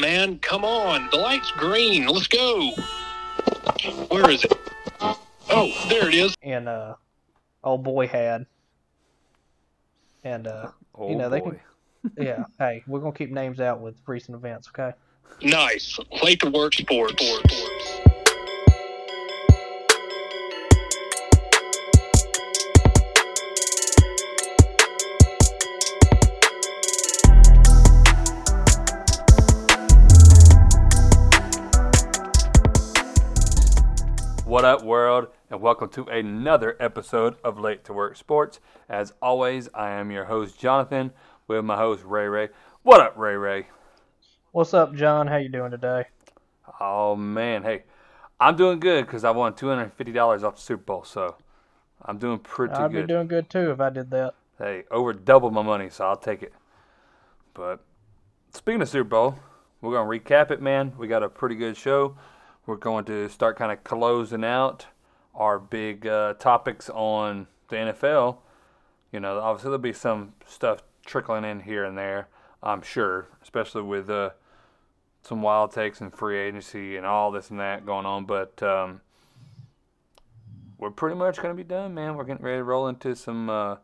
man. Come on. The light's green. Let's go. Where is it? Oh, there it is. and uh, old boy had. And uh, Oh you know they boy. can. Yeah. hey, we're gonna keep names out with recent events, okay? Nice. Late to work sports. What up, world, and welcome to another episode of Late to Work Sports. As always, I am your host Jonathan with my host Ray Ray. What up, Ray Ray? What's up, John? How you doing today? Oh man, hey, I'm doing good because I won two hundred fifty dollars off the Super Bowl, so I'm doing pretty good. I'd be doing good too if I did that. Hey, over double my money, so I'll take it. But speaking of Super Bowl, we're gonna recap it, man. We got a pretty good show. We're going to start kind of closing out our big uh, topics on the NFL. You know, obviously there'll be some stuff trickling in here and there. I'm sure, especially with uh, some wild takes and free agency and all this and that going on. But um, we're pretty much going to be done, man. We're getting ready to roll into some. Uh,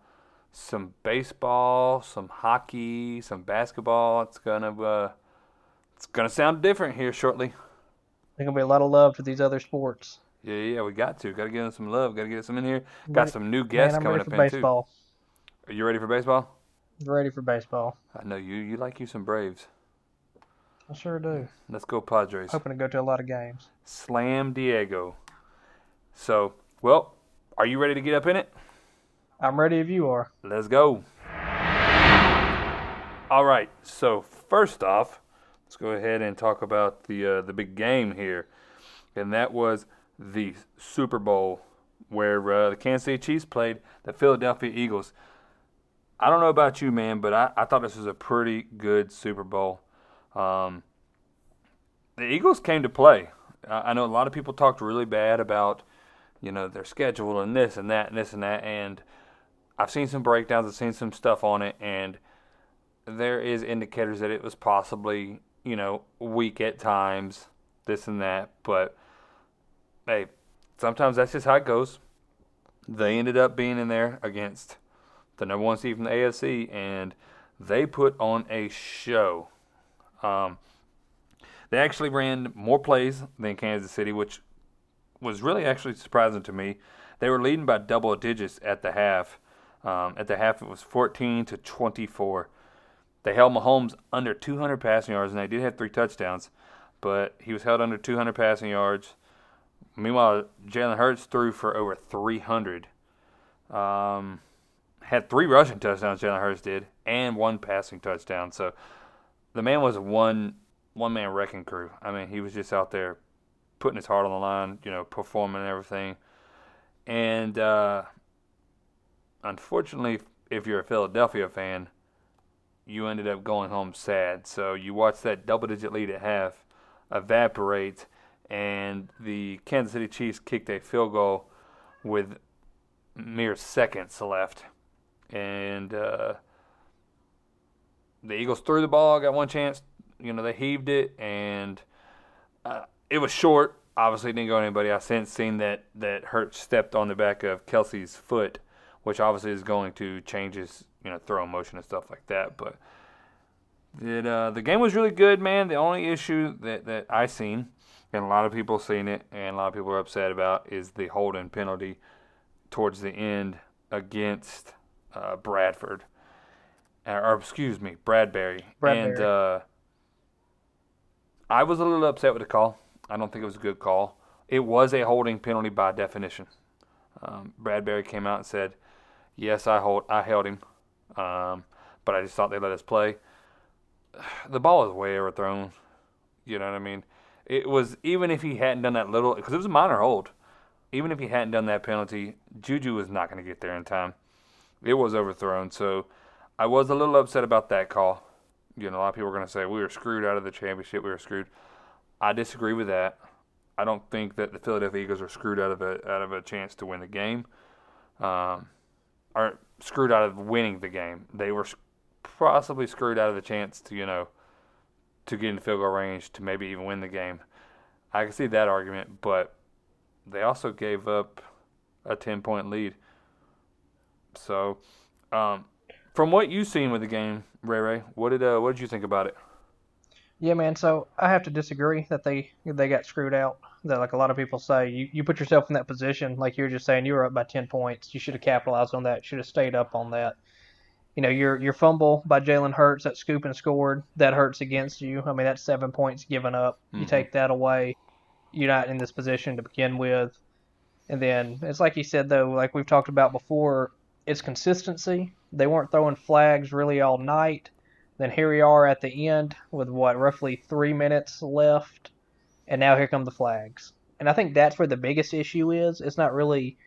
some baseball, some hockey, some basketball. It's gonna uh, it's gonna sound different here shortly. There's gonna be a lot of love to these other sports. Yeah, yeah, we got to. Got to get them some love. Got to get some in here. Ready- Got some new guests Man, I'm coming up baseball. too. Are you ready for baseball? Ready for baseball. I know you. You like you some Braves. I sure do. Let's go Padres. Hoping to go to a lot of games. Slam Diego. So, well, are you ready to get up in it? I'm ready if you are. Let's go. All right. So first off, let's go ahead and talk about the uh, the big game here, and that was the Super Bowl where uh, the Kansas City Chiefs played the Philadelphia Eagles. I don't know about you, man, but I, I thought this was a pretty good Super Bowl. Um, the Eagles came to play. I, I know a lot of people talked really bad about, you know, their schedule and this and that and this and that, and I've seen some breakdowns, I've seen some stuff on it, and there is indicators that it was possibly, you know, weak at times, this and that. But hey, sometimes that's just how it goes. They ended up being in there against the number one seed from the AFC, and they put on a show. Um, they actually ran more plays than Kansas City, which was really actually surprising to me. They were leading by double digits at the half. Um, at the half, it was 14 to 24. They held Mahomes under 200 passing yards, and they did have three touchdowns, but he was held under 200 passing yards. Meanwhile, Jalen Hurts threw for over 300. Um, had three rushing touchdowns, Jalen Hurts did, and one passing touchdown. So the man was one one man wrecking crew. I mean, he was just out there putting his heart on the line, you know, performing and everything. And uh, unfortunately, if you're a Philadelphia fan, you ended up going home sad. So you watch that double digit lead at half evaporate, and the Kansas City Chiefs kicked a field goal with mere seconds left. And uh, the Eagles threw the ball, got one chance. You know, they heaved it, and uh, it was short. Obviously, didn't go anybody. I since seen that that Hurts stepped on the back of Kelce's foot, which obviously is going to change his you know throw motion and stuff like that. But it, uh, the game was really good, man. The only issue that that I seen, and a lot of people seen it, and a lot of people are upset about, is the holding penalty towards the end against uh, Bradford, or, or excuse me, Bradberry. And uh, I was a little upset with the call. I don't think it was a good call. It was a holding penalty by definition. Um, Bradberry came out and said, "Yes, I hold, I held him, um, but I just thought they let us play." The ball was way overthrown. You know what I mean? It was even if he hadn't done that little, because it was a minor hold. Even if he hadn't done that penalty, Juju was not going to get there in time. It was overthrown, so I was a little upset about that call. You know, a lot of people are going to say we were screwed out of the championship. We were screwed. I disagree with that. I don't think that the Philadelphia Eagles are screwed out of a out of a chance to win the game, um, or screwed out of winning the game. They were possibly screwed out of the chance to you know to get in field goal range to maybe even win the game. I can see that argument, but they also gave up a 10 point lead. So, um, from what you've seen with the game, Ray Ray, what did uh, what did you think about it? Yeah, man. So I have to disagree that they they got screwed out. That like a lot of people say, you, you put yourself in that position, like you were just saying, you were up by ten points. You should have capitalized on that. Should have stayed up on that. You know, your your fumble by Jalen Hurts, that scoop and scored, that hurts against you. I mean, that's seven points given up. You Mhm. take that away, you're not in this position to begin with. And then it's like you said though, like we've talked about before, it's consistency. They weren't throwing flags really all night. Then here we are at the end with what roughly three minutes left, and now here come the flags. And I think that's where the biggest issue is. It's not really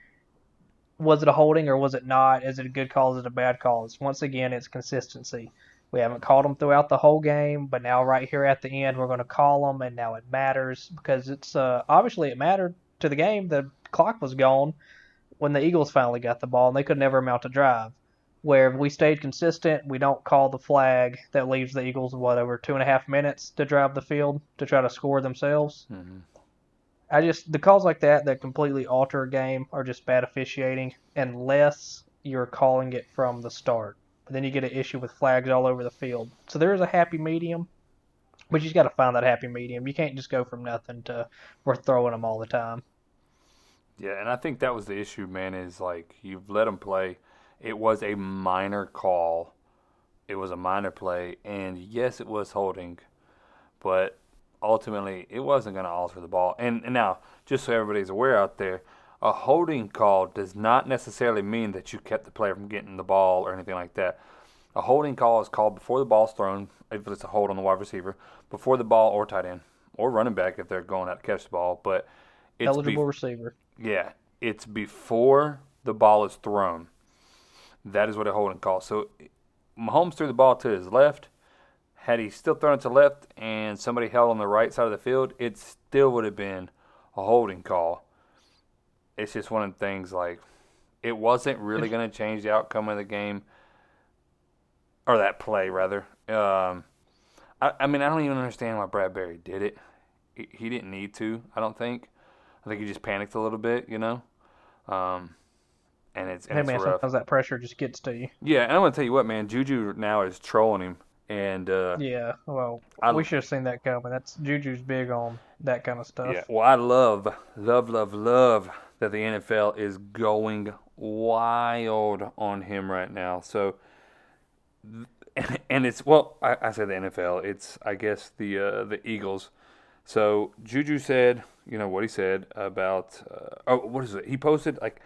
was it a holding or was it not? Is it a good call? Is it a bad call? It's, once again, it's consistency. We haven't called them throughout the whole game, but now right here at the end, we're going to call them, and now it matters because it's uh, obviously it mattered to the game. The clock was gone when the Eagles finally got the ball, and they could never mount a drive. Where if we stayed consistent, we don't call the flag that leaves the Eagles whatever two and a half minutes to drive the field to try to score themselves. Mm-hmm. I just the calls like that that completely alter a game are just bad officiating unless you're calling it from the start. But then you get an issue with flags all over the field. So there is a happy medium, but you just got to find that happy medium. You can't just go from nothing to we're throwing them all the time. Yeah, and I think that was the issue, man. Is like you've let them play. It was a minor call. It was a minor play, and yes, it was holding, but ultimately it wasn't going to alter the ball. And, and now, just so everybody's aware out there, a holding call does not necessarily mean that you kept the player from getting the ball or anything like that. A holding call is called before the ball's thrown, if it's a hold on the wide receiver, before the ball or tight end or running back if they're going out to catch the ball. But it's Eligible bef- receiver. yeah, it's before the ball is thrown. That is what a holding call. So Mahomes threw the ball to his left. Had he still thrown it to left and somebody held on the right side of the field, it still would have been a holding call. It's just one of the things like it wasn't really going to change the outcome of the game or that play rather. Um, I, I mean, I don't even understand why Bradberry did it. He, he didn't need to. I don't think. I think he just panicked a little bit, you know. Um, and it's and Hey it's man, rough. sometimes that pressure just gets to you. Yeah, and I'm gonna tell you what, man. Juju now is trolling him, and uh, Yeah, well, I- we should have seen that coming. That's Juju's big on that kind of stuff. yeah. Well, I love, love, love, love that the NFL is going wild on him right now. So, and it's well, I, I say the NFL. It's I guess the uh, the Eagles. So Juju said, you know what he said about uh, oh, what is it? He posted like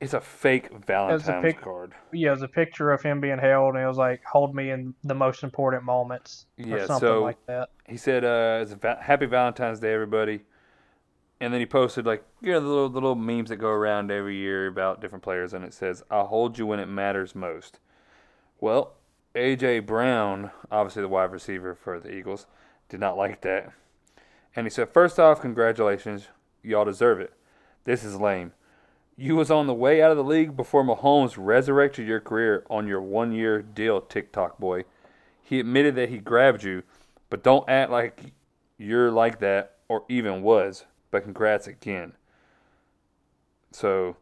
it's a fake Valentine's a pic- card. Yeah, it was a picture of him being held, and it was like, "Hold me in the most important moments," or Yeah, something so- like that. he said, uh, it's a va- happy Valentine's Day, everybody. And then he posted like you know the little the little memes that go around every year about different players, and it says, "I'll hold you when it matters most." Well, AJ Brown, obviously the wide receiver for the Eagles, did not like that, and he said, first off, congratulations, y'all deserve it. This is lame. You was on the way out of the league before Mahomes resurrected your career on your one-year deal, TikTok boy. He admitted that he grabbed you, but don't act like you're like that or even was. But congrats again. So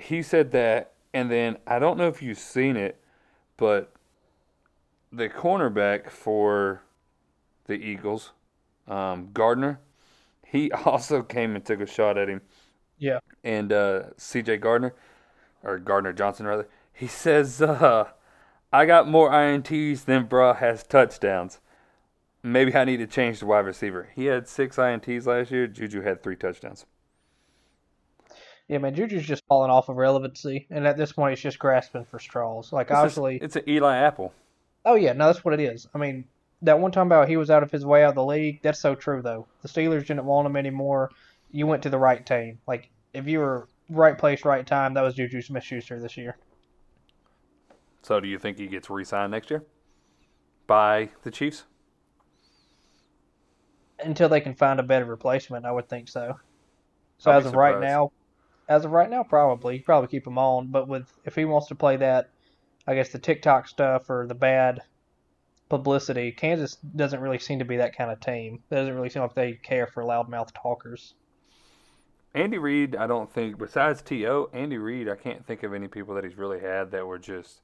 he said that, and then I don't know if you've seen it, but the cornerback for the Eagles, um, Gardner, he also came and took a shot at him. Yeah. And uh, C.J. Gardner, or Gardner Johnson rather, he says, uh, "I got more ints than bruh has touchdowns." Maybe I need to change the wide receiver. He had six ints last year. Juju had three touchdowns. Yeah, man, Juju's just falling off of relevancy, and at this point, it's just grasping for straws. Like, It's, obviously, it's an Eli Apple. oh yeah, no, that's what it is. I mean, that one time about he was out of his way out of the league, that's so true though. The Steelers didn't want him anymore. You went to the right team. Like, if you were right place, right time, that was Juju Smith-Schuster this year. So, do you think he gets re-signed next year by the Chiefs? Until they can find a better replacement, I would think so. So I'll as of right now, as of right now, probably probably keep him on. But with if he wants to play that, I guess the TikTok stuff or the bad publicity. Kansas doesn't really seem to be that kind of team. It doesn't really seem like they care for loudmouth talkers. Andy Reid, I don't think, besides T.O., Andy Reid, I can't think of any people that he's really had that were just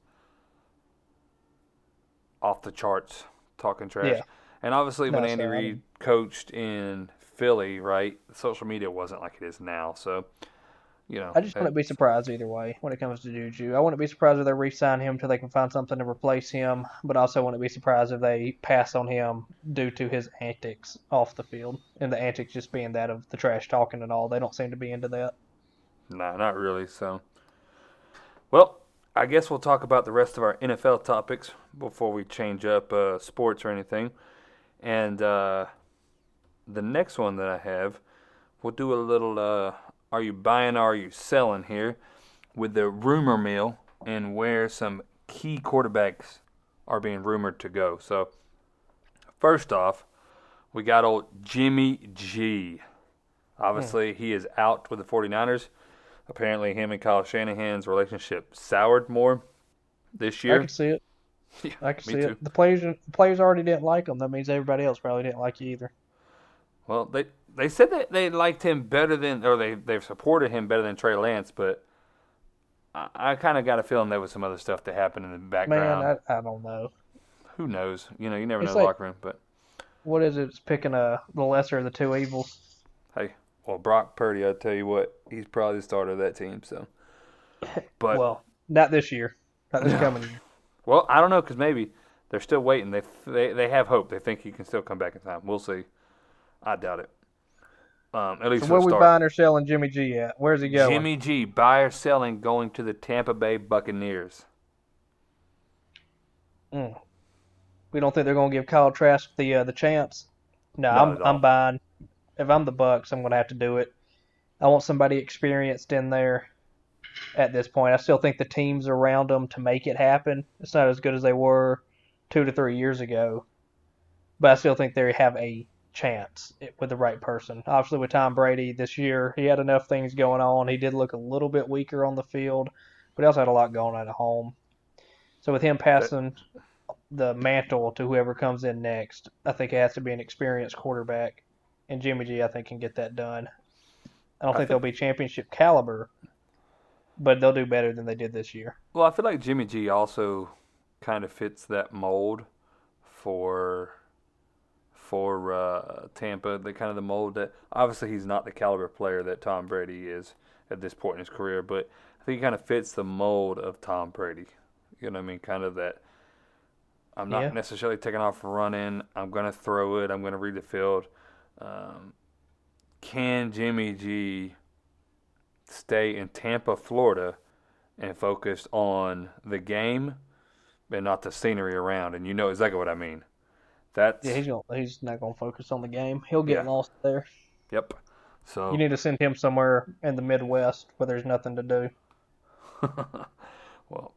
off the charts talking trash. Yeah. And obviously, No, when Andy Reid coached in Philly, right, social media wasn't like it is now. So, you know. I just wouldn't be surprised either way when it comes to Juju. I wouldn't be surprised if they re-sign him until they can find something to replace him, but also wouldn't be surprised if they pass on him due to his antics off the field, and the antics just being that of the trash talking and all. They don't seem to be into that. Nah, not really. So, well, I guess we'll talk about the rest of our NFL topics before we change up uh, sports or anything. And uh, the next one that I have, we'll do a little uh, "Are you buying? or Are you selling?" here with the rumor mill and where some key quarterbacks are being rumored to go. So, first off, we got old Jimmy G. Obviously, he is out with the 49ers. Apparently, him and Kyle Shanahan's relationship soured more this year. I can see it. Yeah, I can see too. it. The players, the players already didn't like him. That means everybody else probably didn't like you either. Well, they they said that they liked him better than, or they they've supported him better than Trey Lance, but I, I kind of got a feeling there was some other stuff that happened in the background. Man, I, I don't know. Who knows? You know, you never It's know the locker room. But What is it? It's picking a the lesser of the two evils. hey, well, Brock Purdy, I tell you what, he's probably the starter of that team. So, but well, not this year. Not this No. coming year. Well, I don't know because maybe they're still waiting. They, they they have hope. They think he can still come back in time. We'll see. I doubt it. Um, at least So where we start. buying or selling Jimmy G at? Where's he going? Jimmy G, buyer selling, going to the Tampa Bay Buccaneers. Mm. We don't think they're going to give Kyle Trask the uh, the chance. No, Not I'm. I'm buying. If I'm the Bucks, I'm going to have to do it. I want somebody experienced in there. At this point, I still think the teams around them to make it happen. It's not as good as they were two to three years ago, but I still think they have a chance with the right person. Obviously, with Tom Brady this year, he had enough things going on. He did look a little bit weaker on the field, but he also had a lot going on at home. So with him passing the mantle to whoever comes in next, I think it has to be an experienced quarterback, and Jimmy G I think can get that done. I don't I think they'll be championship caliber, but they'll do better than they did this year. Well, I feel like Jimmy G also kind of fits that mold for for uh, Tampa. The kind of the mold that obviously he's not the caliber player that Tom Brady is at this point in his career, but I think he kind of fits the mold of Tom Brady. You know what I mean? Kind of that. I'm not Yeah. necessarily taking off running. I'm going to throw it. I'm going to read the field. Um, can Jimmy G stay in Tampa, Florida, and focus on the game and not the scenery around? And you know exactly what I mean. That's Yeah, he's gonna, he's not going to focus on the game. He'll get Yeah. lost there. yep. So You need to send him somewhere in the Midwest where there's nothing to do. well,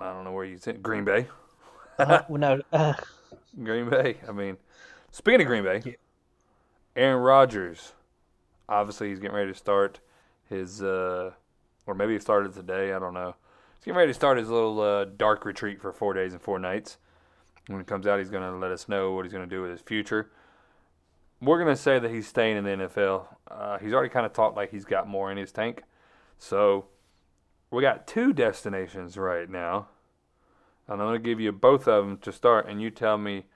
I don't know where you think Green Bay. Uh, well, no, uh, Green Bay. I mean, speaking of Green Bay, Yeah. Aaron Rodgers. Obviously, he's getting ready to start his, uh, or maybe he started today. I don't know. He's getting ready to start his little uh, dark retreat for four days and four nights. When it comes out, he's going to let us know what he's going to do with his future. We're going to say that he's staying in the NFL. Uh, he's already kind of talked like he's got more in his tank. So we got two destinations right now. And I'm going to give you both of them to start, and you tell me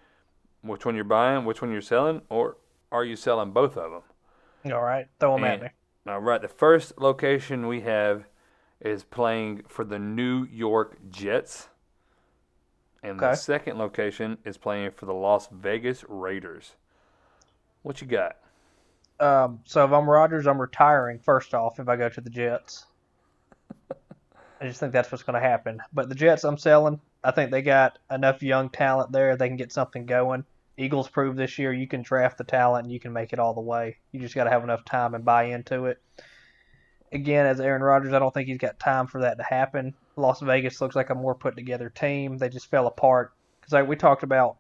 which one you're buying, which one you're selling, or are you selling both of them? all right, throw him at me. All right, the first location we have is playing for the New York Jets. And the second location is playing for the Las Vegas Raiders. What you got? Um, so if I'm Rodgers, I'm retiring first off if I go to the Jets. I just think that's what's going to happen. But the Jets, I'm selling. I think they got enough young talent there. They can get something going. Eagles proved this year you can draft the talent and you can make it all the way. You just got to have enough time and buy into it. Again, as Aaron Rodgers, I don't think he's got time for that to happen. Las Vegas looks like a more put together team. They just fell apart because like we talked about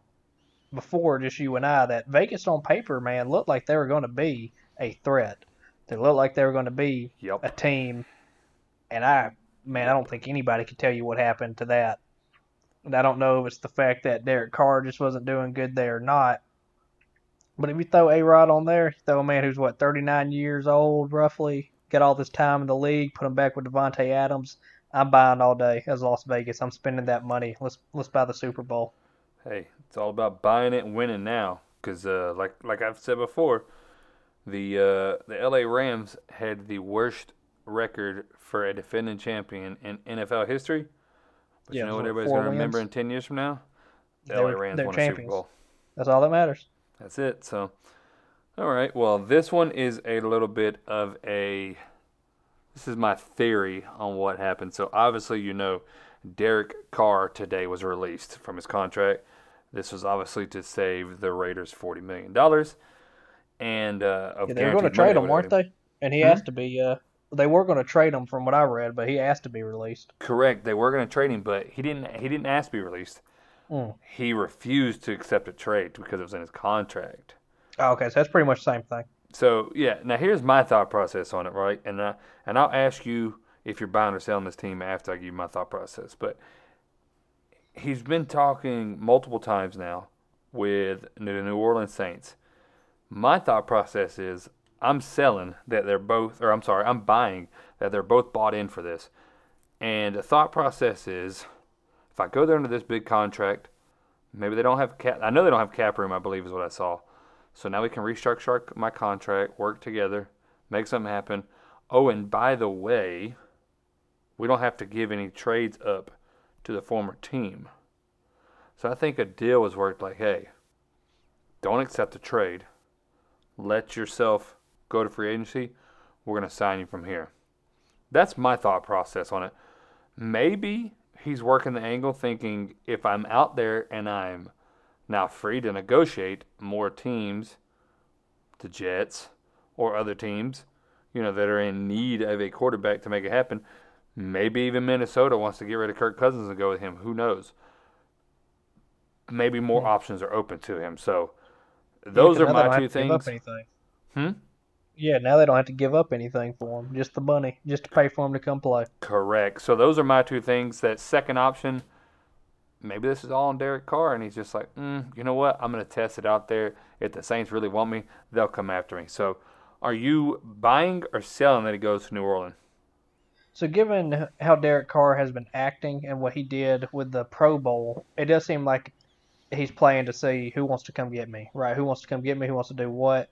before, just you and I, that Vegas on paper, man, looked like they were going to be a threat. They looked like they were going to be a team, and I, man, I don't think anybody could tell you what happened to that. And I don't know if it's the fact that Derek Carr just wasn't doing good there or not. But if you throw A Rod on there, you throw a man who's what 39 years old, roughly, got all this time in the league, put him back with Davante Adams. I'm buying all day as Las Vegas. I'm spending that money. Let's let's buy the Super Bowl. Hey, it's all about buying it and winning now. Because uh, like like I've said before, the uh, the LA Rams had the worst record for a defending champion in NFL history. But Yeah, you know what everybody's going to remember in ten years from now? The They LA Rams they're won a Super. Bowl. That's all that matters. That's it. So, all right. Well, this one is a little bit of a. This is my theory on what happened. So, obviously, you know, Derek Carr today was released from his contract. This was obviously to save the Raiders $40 million. And uh, Yeah, they were going to trade him, weren't they? And he Hmm? asked to be. Uh, they were going to trade him, from what I read, but he asked to be released. Correct. They were going to trade him, but he didn't. He didn't ask to be released. Mm. He refused to accept a trade because it was in his contract. Oh, okay, so that's pretty much the same thing. So yeah, now here's my thought process on it, right? And uh, and I'll ask you if you're buying or selling this team after I give you my thought process. But he's been talking multiple times now with the New Orleans Saints. My thought process is I'm selling that they're both, or I'm sorry, I'm buying that they're both bought in for this. And the thought process is, if I go there under this big contract, maybe they don't have cap. I know they don't have cap room. I believe is what I saw. So now we can restructure my contract, work together, make something happen. Oh, and by the way, we don't have to give any trades up to the former team. So I think a deal was worked like, hey, don't accept the trade. Let yourself go to free agency. We're going to sign you from here. That's my thought process on it. Maybe he's working the angle thinking if I'm out there and I'm now free to negotiate more teams, the Jets or other teams, you know, that are in need of a quarterback to make it happen. Maybe even Minnesota wants to get rid of Kirk Cousins and go with him. Who knows? Maybe more options are open to him. So those Yeah, are 'cause now they my two have to give up things. Hmm? Yeah, now they don't have to give up anything for him, just the money, just to pay for him to come play. Correct. So those are my two things. That second option, maybe this is all on Derek Carr, and he's just like, mm, you know what? I'm going to test it out there. If the Saints really want me, they'll come after me. So, are you buying or selling that he goes to New Orleans? So, given how Derek Carr has been acting and what he did with the Pro Bowl, it does seem like he's playing to see who wants to come get me, right? Who wants to come get me? Who wants to do what?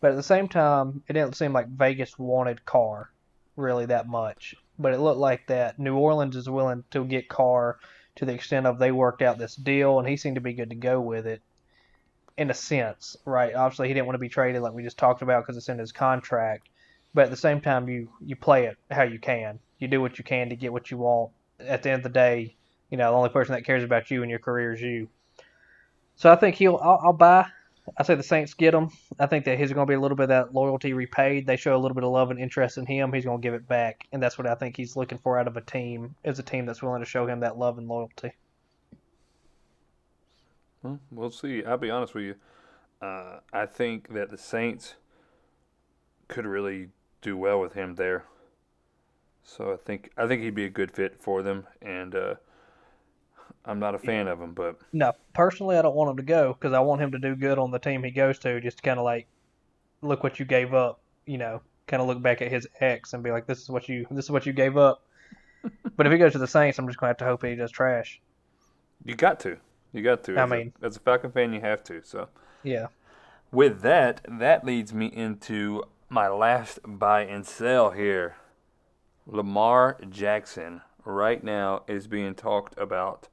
But at the same time, it didn't seem like Vegas wanted Carr really that much. But it looked like that New Orleans is willing to get Carr to the extent of they worked out this deal, and he seemed to be good to go with it. In a sense, right? Obviously, he didn't want to be traded like we just talked about because it's in his contract. But at the same time, you you play it how you can. You do what you can to get what you want. At the end of the day, you know the only person that cares about you and your career is you. So I think he'll. I'll, I'll buy. I say the Saints get him. I think that he's going to be a little bit of that loyalty repaid. They show a little bit of love and interest in him. He's going to give it back, and that's what I think he's looking for out of a team. Is a team that's willing to show him that love and loyalty. Well, see. I'll be honest with you. Uh, I think that the Saints could really do well with him there. So I think I think he'd be a good fit for them, and uh, I'm not a fan of him, but No, personally, I don't want him to go because I want him to do good on the team he goes to. Just kind of like, look what you gave up. You know, kind of look back at his ex and be like, this is what you this is what you gave up. but if he goes to the Saints, I'm just gonna have to hope he does trash. you got to, you got to. I As a- mean- as a Falcon fan, you have to. So. Yeah. With that, that leads me into my last buy and sell here. Lamar Jackson right now is being talked about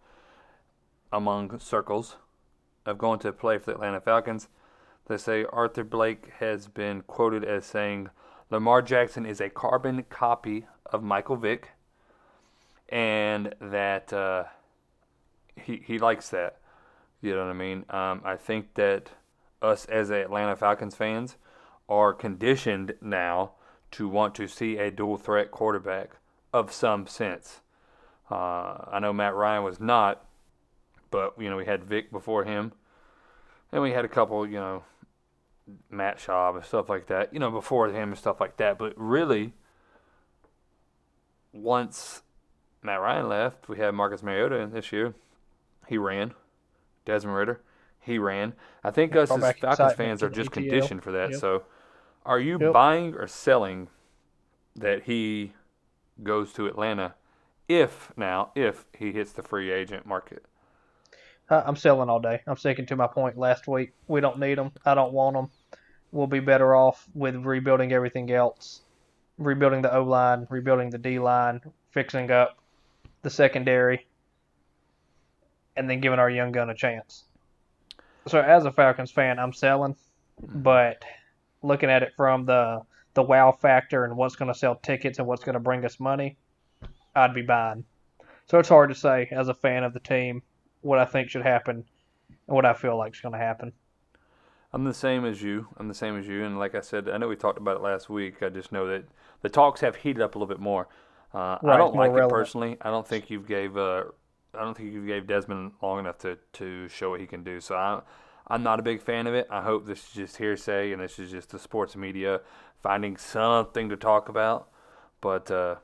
among circles of going to play for the Atlanta Falcons. They say Arthur Blank has been quoted as saying Lamar Jackson is a carbon copy of Michael Vick, and that uh, he he likes that. You know what I mean? Um, I think that us as Atlanta Falcons fans are conditioned now to want to see a dual threat quarterback of some sense. Uh, I know Matt Ryan was not, but you know we had Vick before him, and we had a couple, you know, Matt Schaub and stuff like that, you know, before him and stuff like that. But really, once Matt Ryan left, we had Marcus Mariota in this year. he ran. Desmond Ridder, he ran. I think us brought as Falcons fans are just ATL. conditioned for that. Yep. So, are you Yep. buying or selling that he goes to Atlanta if now if he hits the free agent market? I'm selling all day. I'm sticking to my point last week. We don't need them. I don't want them. We'll be better off with rebuilding everything else, rebuilding the O line, rebuilding the D line, fixing up the secondary, and then giving our young gun a chance. So as a Falcons fan, I'm selling, but looking at it from the the wow factor and what's going to sell tickets and what's going to bring us money, I'd be buying. So it's hard to say as a fan of the team what I think should happen and what I feel like is going to happen. I'm the same as you. I'm the same as you. And like I said, I know we talked about it last week. I just know that the talks have heated up a little bit more. Uh, I don't like it personally. I don't think you gave uh, I don't think you gave Desmond long enough to, to show what he can do. So I, I'm not a big fan of it. I hope this is just hearsay and this is just the sports media finding something to talk about. But uh,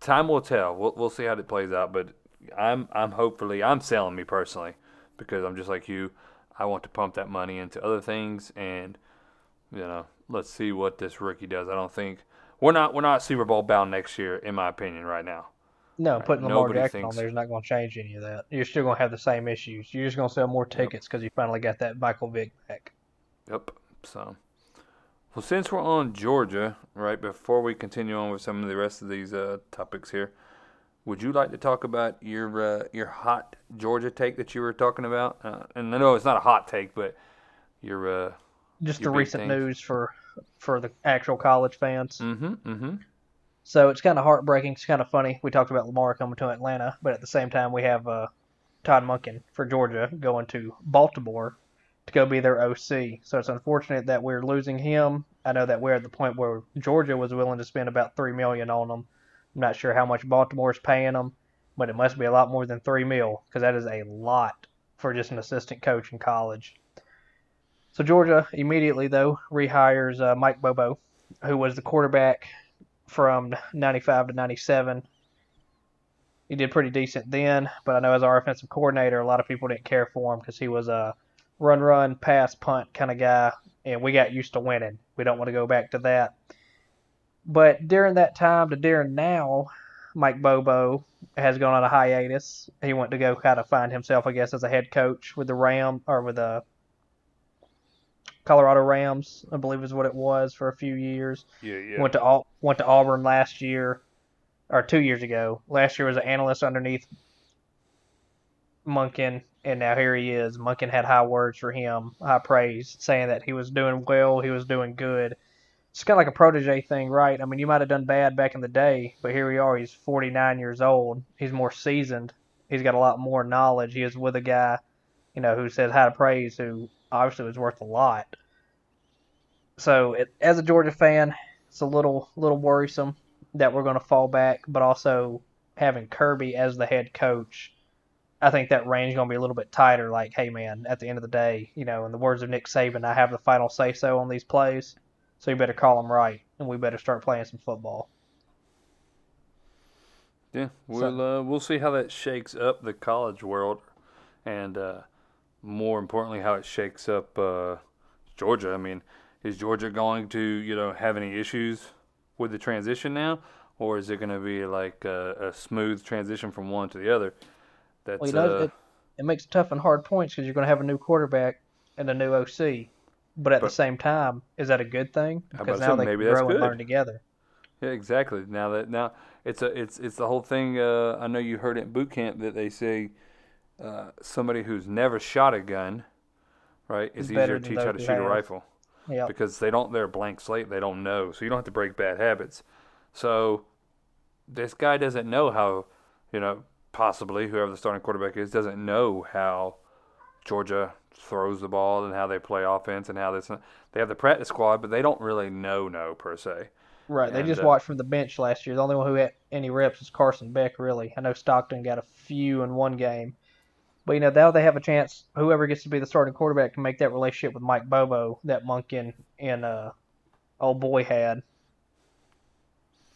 time will tell. We'll we'll see how it plays out. But I'm I'm hopefully I'm selling me personally because I'm just like you. I want to pump that money into other things, and you know, let's see what this rookie does. I don't think we're not we're not Super Bowl bound next year, in my opinion, right now. No, Right, putting Lamar nobody Jackson thinks- on there is not going to change any of that. You're still going to have the same issues. You're just going to sell more tickets because you finally got that Michael Vick back. Yep. So, well, since we're on Georgia, right before we continue on with some of the rest of these uh, topics here, would you like to talk about your uh, your hot Georgia take that you were talking about? Uh, and I know it's not a hot take, but your uh, Just Your the recent thing. news for for the actual college fans. mm-hmm, mm-hmm. So it's kind of heartbreaking. It's kind of funny. We talked about Lamar coming to Atlanta, but at the same time, we have uh, Todd Monken for Georgia going to Baltimore to go be their OC. So it's unfortunate that we're losing him. I know that we're at the point where Georgia was willing to spend about three million on him. I'm not sure how much Baltimore's paying him, but it must be a lot more than three mil because that is a lot for just an assistant coach in college. So Georgia immediately though rehires uh, Mike Bobo, who was the quarterback from 95 to 97. He did pretty decent then, but I know as our offensive coordinator, a lot of people didn't care for him because he was a run, run, pass, punt kind of guy, and we got used to winning. We don't want to go back to that. But during that time to during now, Mike Bobo has gone on a hiatus. He went to go kind of find himself, I guess, as a head coach with the Ram or with the Colorado Rams, I believe is what it was for a few years. Yeah, yeah. Went to Au- went to Auburn last year, or two years ago. Last year was an analyst underneath Monken, and now here he is. Monken had high words for him, high praise, saying that he was doing well, he was doing good. It's kind of like a protege thing, right? I mean, you might have done bad back in the day, but here we are. He's 49 years old. He's more seasoned. He's got a lot more knowledge. He is with a guy, you know, who says high praise, who obviously was worth a lot. So, it, as a Georgia fan, it's a little little worrisome that we're going to fall back, but also having Kirby as the head coach, I think that range is going to be a little bit tighter. Like, hey man, at the end of the day, you know, in the words of Nick Saban, I have the final say so on these plays, so you better call them right, and we better start playing some football. Yeah, we'll uh, we'll see how that shakes up the college world, and uh, more importantly, how it shakes up uh, Georgia. I mean, is Georgia going to you know have any issues with the transition now, or is it going to be like a, a smooth transition from one to the other? That's Well, you know, uh, it, it makes tough and hard points because you're going to have a new quarterback and a new OC. But at But- the same time, is that a good thing? Because now they maybe grow and learn together. Yeah, exactly. Now that now it's a it's it's the whole thing. Uh, I know you heard it in boot camp that they say uh, somebody who's never shot a gun, right, is Is easier to teach how to shoot a rifle Yeah. because they don't. They're a blank slate. They don't know, so you don't have to break bad habits. So this guy doesn't know how, you know, possibly whoever the starting quarterback is doesn't know how Georgia throws the ball and how they play offense and how this. They have the practice squad, but they don't really know no per se. Right. They just uh, watched from the bench last year. The only one who had any reps was Carson Beck, really. I know Stockton got a few in one game. But, you know, now they have a chance, whoever gets to be the starting quarterback can make that relationship with Mike Bobo that Monken and uh, old boy had.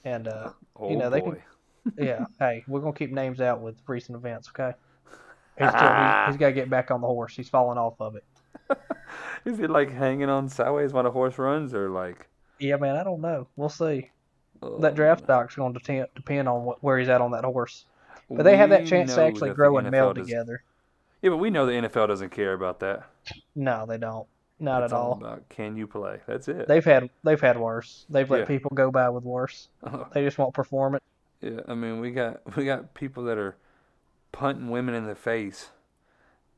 And, uh, You know, they can- yeah, hey, we're to keep names out with recent events, okay? He's, still, he, ah. he's got to get back on the horse. He's falling off of it. Is it like hanging on sideways when a horse runs, or like? Yeah, man, I don't know. We'll see. oh, That draft stock's going to depend, depend on what, where he's at on that horse. But they have that chance to actually grow and meld does- together. Yeah, but we know the NFL doesn't care about that. No, they don't. Not It's at all. about can you play? That's it. They've had they've had worse. They've let Yeah. people go by with worse. Oh, They just want performance. yeah, I mean we got we got people that are punting women in the face,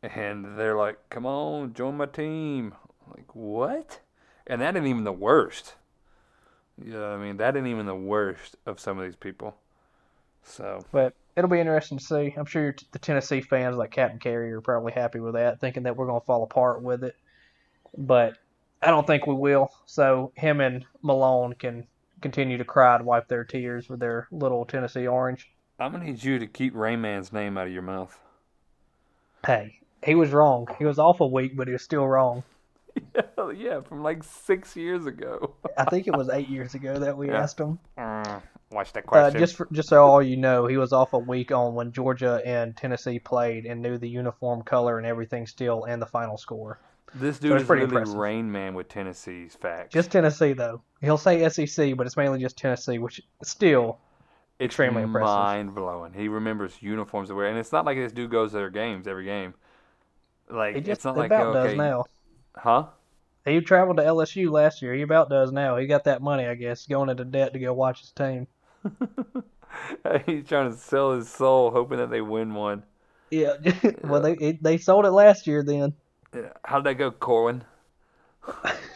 and they're like, "Come on, join my team." Like what? And that ain't even the worst. Yeah, I mean that ain't even the worst of some of these people. So But it'll be interesting to see. I'm sure the Tennessee fans like Captain Carey are probably happy with that, thinking that we're going to fall apart with it. But I don't think we will. So him and Malone can continue to cry and wipe their tears with their little Tennessee orange. I'm gonna need you to keep Rayman's name out of your mouth. Hey, he was wrong. He was awful weak, but he was still wrong. Hell yeah, from like six years ago. I think it was eight years ago that we Yeah. asked him. Mm, watch that Uh, question. just for, just so all you know, he was off a week on when Georgia and Tennessee played and knew the uniform color and everything still and the final score. This dude it's is pretty literally impressive. Rain Man with Tennessee's facts. Just Tennessee though. He'll say SEC, but it's mainly just Tennessee, which still it's extremely impressive. mind blowing. He remembers uniforms to wear, and it's not like this dude goes to their games every game. Like he just it's not like about okay, does now. huh? He traveled to LSU last year. He about does now. He got that money, I guess, going into debt to go watch his team. He's trying to sell his soul, hoping that they win one. Yeah, well they they sold it last year. Then. How'd that go, Corwin?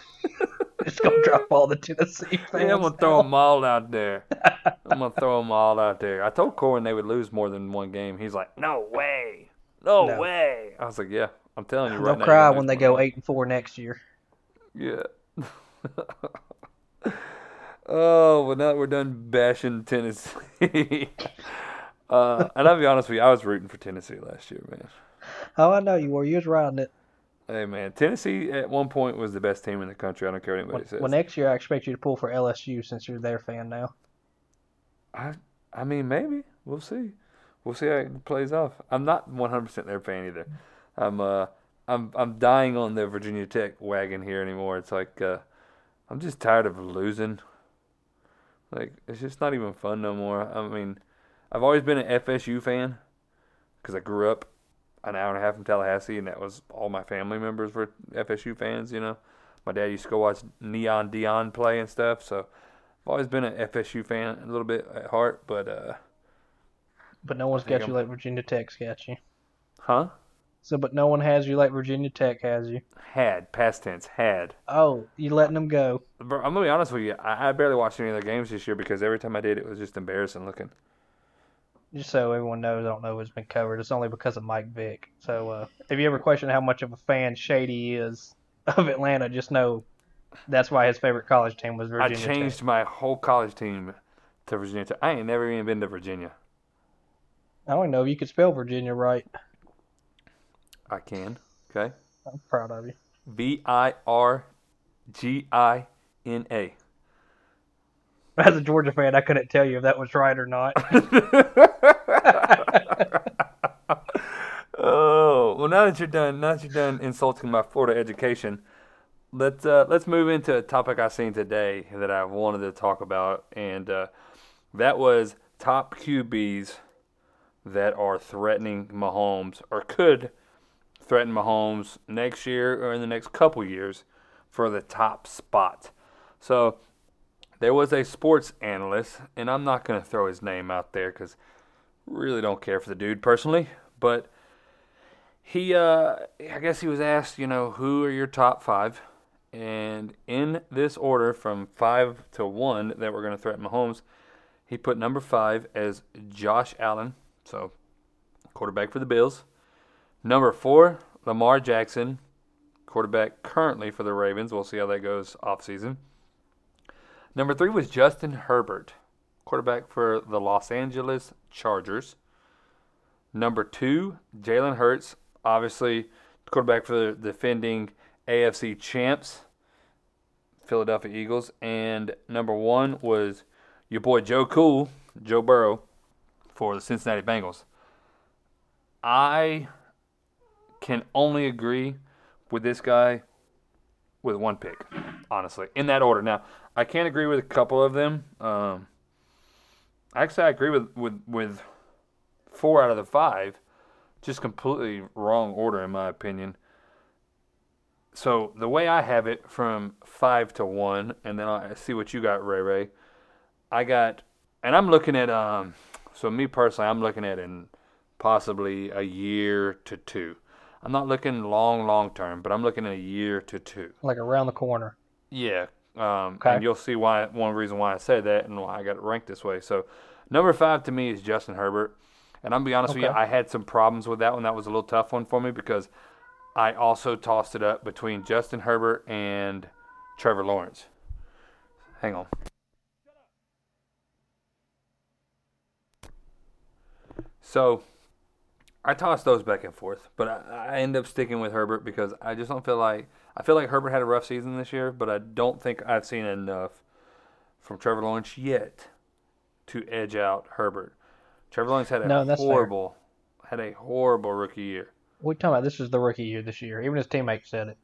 it's gonna drop all the Tennessee fans. Yeah, I'm gonna throw them all out there. I'm gonna throw them all out there. I told Corwin they would lose more than one game. He's like, "No way, no, No. way." I was like, "Yeah, I'm telling you right They'll now." cry when they go eight and four next year. Yeah. oh, well, now that we're done bashing Tennessee. uh, and I'll be honest with you, I was rooting for Tennessee last year, man. Oh, I know you were. You was riding it. Hey, man, Tennessee at one point was the best team in the country. I don't care what anybody Well, says. well, next year I expect you to pull for LSU since you're their fan now. I, I mean, maybe we'll see. We'll see how it plays off. I'm not 100% their fan either. I'm, uh, I'm, I'm dying on the Virginia Tech wagon here anymore. It's like, uh, I'm just tired of losing. Like, it's just not even fun no more. I mean, I've always been an FSU fan because I grew up an hour and a half from Tallahassee, and that was all my family members were FSU fans. You know, my dad used to go watch Neon Deion play and stuff. So I've always been an FSU fan a little bit at heart, but uh, But no one's got you I'm- like Virginia Tech's got you. huh? So, but no one has you like Virginia Tech has you. Had past tense had. Oh, you letting them go? Bro, I'm gonna be honest with you. I, I barely watched any of their games this year because every time I did, it was just embarrassing looking. Just so everyone knows, I don't know who's been covered. It's only because of Mike Vick. So, uh, if you ever question how much of a fan Shady is of Atlanta, just know that's why his favorite college team was Virginia I changed my whole college team to Virginia Tech. I ain't never even been to Virginia. I don't know if you could spell Virginia right. I can. Okay. I'm proud of you. V I R G I N A. As a Georgia fan, I couldn't tell you if that was right or not. oh well, now that you're done, now that you're done insulting my Florida education, let's uh, let's move into a topic I seen today that I wanted to talk about, and uh, that was top QBs that are threatening Mahomes or could threaten Mahomes next year or in the next couple years for the top spot. So there was a sports analyst, and I'm not going to throw his name out there because really don't care for the dude personally, but he, uh, I guess he was asked, you know, who are your top five? And in this order from five to one that we're going to threaten Mahomes, he put number five as Josh Allen, so quarterback for the Bills. Number four, Lamar Jackson, quarterback currently for the Ravens. We'll see how that goes off season. Number three was Justin Herbert, quarterback for the Los Angeles Chargers. Number two, Jalen Hurts, obviously quarterback for the defending AFC champs, Philadelphia Eagles. And number one was your boy Joe Cool, Joe Burrow, for the Cincinnati Bengals. I can only agree with this guy with one pick, honestly, in that order. Now, I can't agree with a couple of them. Um, actually, I agree with, with, with four out of the five. Just completely wrong order, in my opinion. So the way I have it from five to one, and then I see what you got, Ray Ray. I got, and I'm looking at um. So me personally, I'm looking at in possibly a year to two. I'm not looking long, long term, but I'm looking at a year to two. Like around the corner. Yeah. Um, Okay. And you'll see why one reason why I say that and why I got it ranked this way. So, number five to me is Justin Herbert, and I'm gonna be honest with you, I had some problems with that one. That was a little tough one for me because I also tossed it up between Justin Herbert and Trevor Lawrence. Hang on. So, I tossed those back and forth, but I, I end up sticking with Herbert because I just don't feel like I feel like Herbert had a rough season this year, but I don't think I've seen enough from Trevor Lawrence yet to edge out Herbert. Trevor Lawrence had a No, that's fair. horrible had a horrible rookie year. Are talking about? This is the rookie year this year. Even his teammates said it.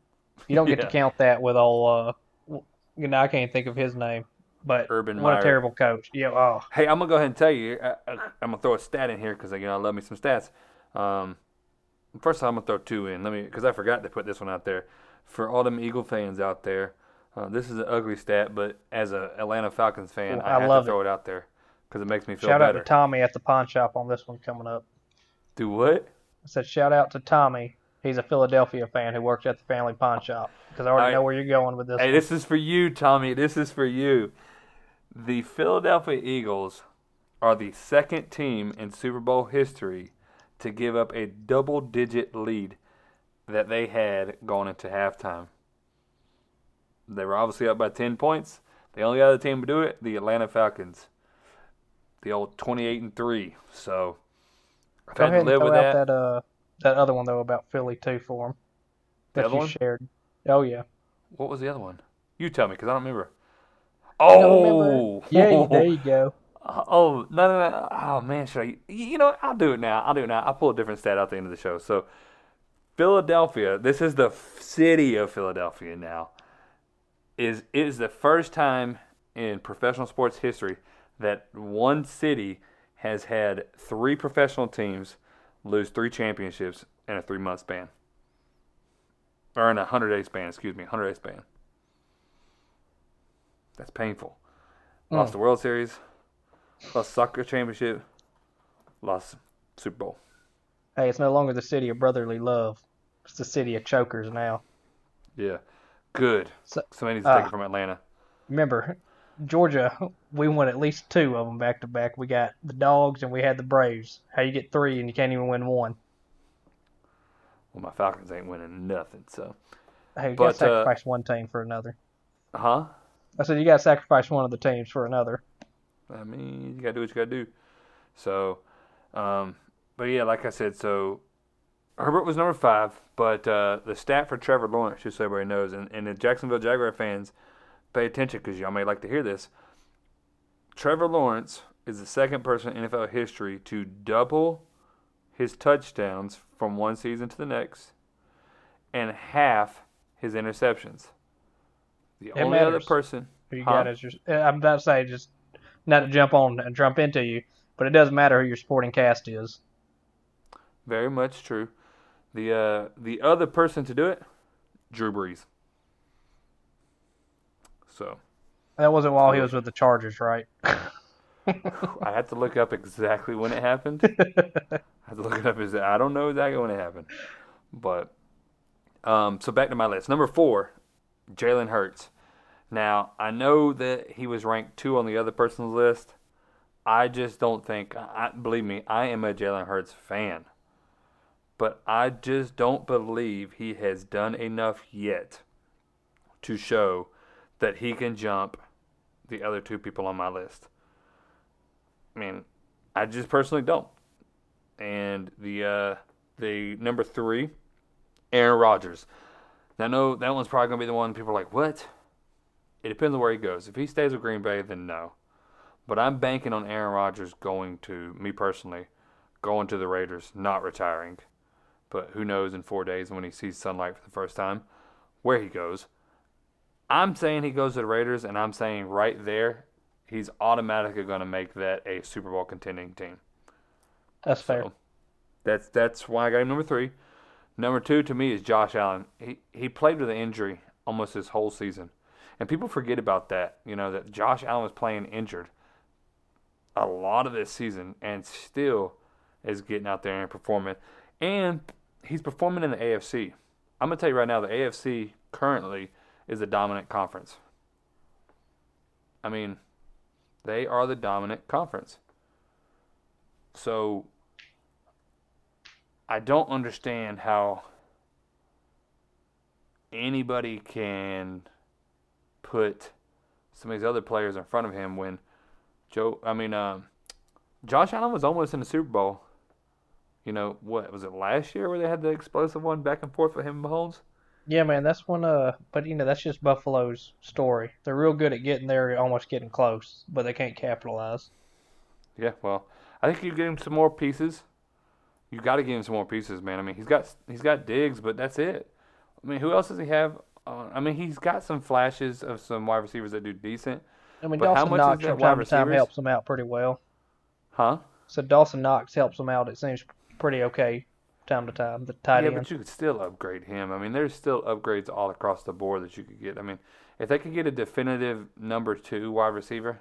You don't get Yeah. to count that with all. Uh, you know, I can't think of his name, but Urban what Meyer. a terrible coach. Yeah. Oh, Hey, I'm gonna go ahead and tell you. I, I'm gonna throw a stat in here because you know I love me some stats. Um, first, I'm gonna throw two in. Let me because I forgot to put this one out there for all them Eagle fans out there. Uh, this is an ugly stat, but as a Atlanta Falcons fan, Well, I, I have love to throw it. out there because it makes me feel better. shout out to Tommy at the pawn shop on this one coming up. Do what? I said shout out to Tommy. He's a Philadelphia fan who works at the family pawn shop because I already know where you're going with this. Hey, one. this is for you, Tommy. This is for you. The Philadelphia Eagles are the second team in Super Bowl history to give up a double digit lead that they had going into halftime. They were obviously up by 10 points. The only other team to do it, the Atlanta Falcons. The old 28 and 3. So, I've Go had to live with that. that uh that other one though about Philly too for him. The That you one? shared. Oh yeah. What was the other one? You tell me because I don't remember. don't Oh! Yeah, there you go. Oh no no no! Oh man, should I? You know, what? I'll do it now. I'll do it now. I'll pull a different stat out the end of the show. So, Philadelphia. This is the city of Philadelphia now. Is it is the first time in professional sports history that one city has had three professional teams lose three championships in a three month span, or in a hundred day span. Excuse me, hundred day span. That's painful. Hmm. Lost the World Series, lost soccer championship, lost Super Bowl. Hey, it's no longer the city of brotherly love. It's the city of chokers now. Yeah, good. So- Somebody needs to take uh, it from Atlanta. Remember, Georgia, we won at least two of them back to back. We got the Dogs and we had the Braves. How you get three and you can't even win one? Well, my Falcons ain't winning nothing. So, Hey, you But, got to uh, sacrifice one team for another. Uh huh? I said you got to sacrifice one of the teams for another. I mean, you gotta do what you gotta do. So, um, but yeah, like I said, so Herbert was number five, but uh, the stat for Trevor Lawrence, just so everybody knows, and, and the Jacksonville Jaguar fans, pay attention because y'all may like to hear this. Trevor Lawrence is the second person in NFL history to double his touchdowns from one season to the next, and half his interceptions. The It only other person. Who you Huh? got your? uh, I'm about to say just not to jump on and jump into you, but it doesn't matter who your supporting cast is. Very much true. The uh, the other person to do it, Drew Brees. So That wasn't while he was with the Chargers, right? I had to look up exactly when it happened. I had to look it up. Is I don't know exactly when it happened, but um, so back to my list. Number four, Jalen Hurts. Now I know that he was ranked two on the other person's list. I just don't think. I, believe me, I am a Jalen Hurts fan, but I just don't believe he has done enough yet to show that he can jump the other two people on my list. I mean, I just personally don't. And the uh, the number three, Aaron Rodgers. Now, I know that one's probably gonna be the one people are like, "What?" It depends on where he goes. If he stays with Green Bay, then no. But I'm banking on Aaron Rodgers going to me personally, going to the Raiders, not retiring, but who knows in four days when he sees sunlight for the first time where he goes. I'm saying he goes to the Raiders, and I'm saying right there he's automatically going to make that a Super Bowl contending team. That's fair. So that's that's why I got him number three. Number two to me is Josh Allen. He he played with an injury almost his whole season, and people forget about that. You know that Josh Allen was playing injured a lot of this season, and still is getting out there and performing. And he's performing in the AFC. I'm gonna tell you right now, the AFC currently is the dominant conference. I mean, they are the dominant conference. So I don't understand how anybody can put some of these other players in front of him when Joe I mean um, Josh Allen was almost in the Super Bowl. You know, what was it last year where they had the explosive one back and forth with him and Mahomes? Yeah, man, that's one. Uh, but you know, that's just Buffalo's story. They're real good at getting there, almost getting close, but they can't capitalize. Yeah, well, I think you give him some more pieces. You got to give him some more pieces, man. I mean, he's got he's got Diggs, but that's it. I mean, who else does he have? Uh, I mean, he's got some flashes of some wide receivers that do decent. I mean, Dawson Knox from time to time helps him out pretty well. Huh? So Dawson Knox helps him out. It seems pretty okay, time to time. The tight yeah, end. but you could still upgrade him. I mean, there's still upgrades all across the board that you could get. I mean, if they could get a definitive number two wide receiver,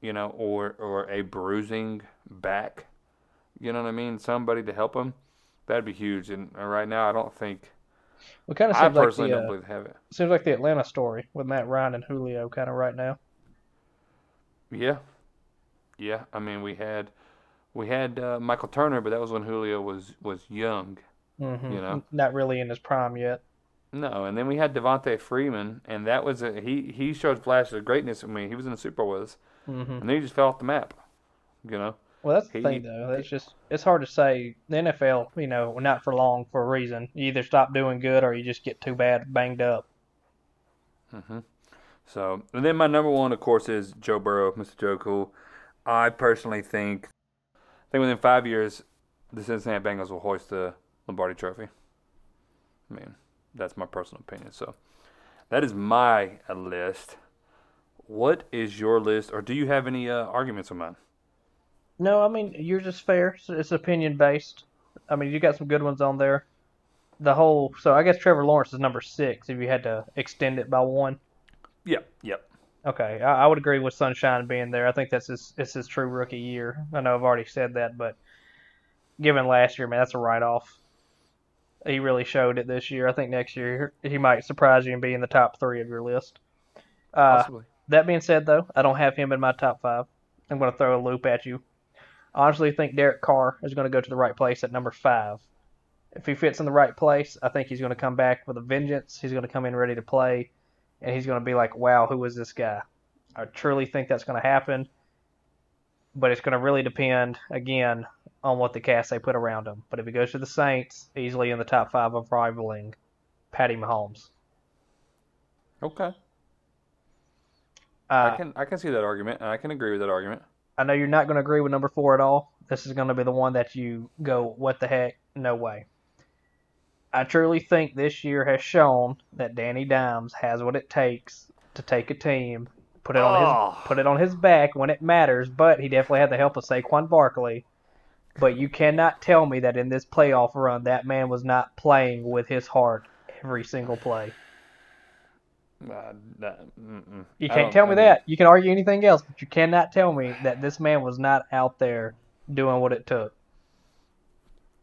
you know, or or a bruising back, you know what I mean, somebody to help him, that'd be huge. And uh, right now, I don't think. It kind of I seems like personally the don't uh, believe they have it. seems like the Atlanta story with Matt Ryan and Julio, kind of right now. Yeah, yeah. I mean, we had we had uh, Michael Turner, but that was when Julio was was young. hmm You know. not really in his prime yet. No, and then we had Devonta Freeman, and that was a, he he showed flashes of greatness. I mean, he was in the Super Bowl with us, hmm and then he just fell off the map. You know. Well, that's the He- thing, though. It's just it's hard to say. The NFL, you know, not for long for a reason. You either stop doing good or you just get too bad, banged up. hmm So, and then my number one, of course, is Joe Burrow, Mr. Joe Cool. I personally think, I think within five years, the Cincinnati Bengals will hoist the Lombardi Trophy. I mean, that's my personal opinion. So, that is my list. What is your list, or do you have any uh, arguments on mine? No, I mean yours is fair. It's opinion based. I mean you got some good ones on there. The whole so I guess Trevor Lawrence is number six if you had to extend it by one. Yep, yep. Okay, I, I would agree with Sunshine being there. I think that's his it's his true rookie year. I know I've already said that, but given last year, man, that's a write off. He really showed it this year. I think next year he might surprise you and be in the top three of your list. Uh, Possibly. that being said, though, I don't have him in my top five. I'm going to throw a loop at you. I honestly think Derek Carr is going to go to the right place at number five. If he fits in the right place, I think he's going to come back with a vengeance. He's going to come in ready to play, and he's going to be like, wow, who is this guy? I truly think that's going to happen, but it's going to really depend, again, on what the cast they put around him. But if he goes to the Saints, easily in the top five of rivaling Patty Mahomes. Okay. Uh, I can I can see that argument, and I can agree with that argument. I know you're not going to agree with number four at all. This is going to be the one that you go, what the heck? No way. I truly think this year has shown that Danny Dimes has what it takes to take a team, put it on Oh. his put it on his back when it matters. But he definitely had the help of Saquon Barkley. But you cannot tell me that in this playoff run, that man was not playing with his heart every single play. Uh, that. You can't tell I me mean, that. You can argue anything else, but you cannot tell me that this man was not out there doing what it took.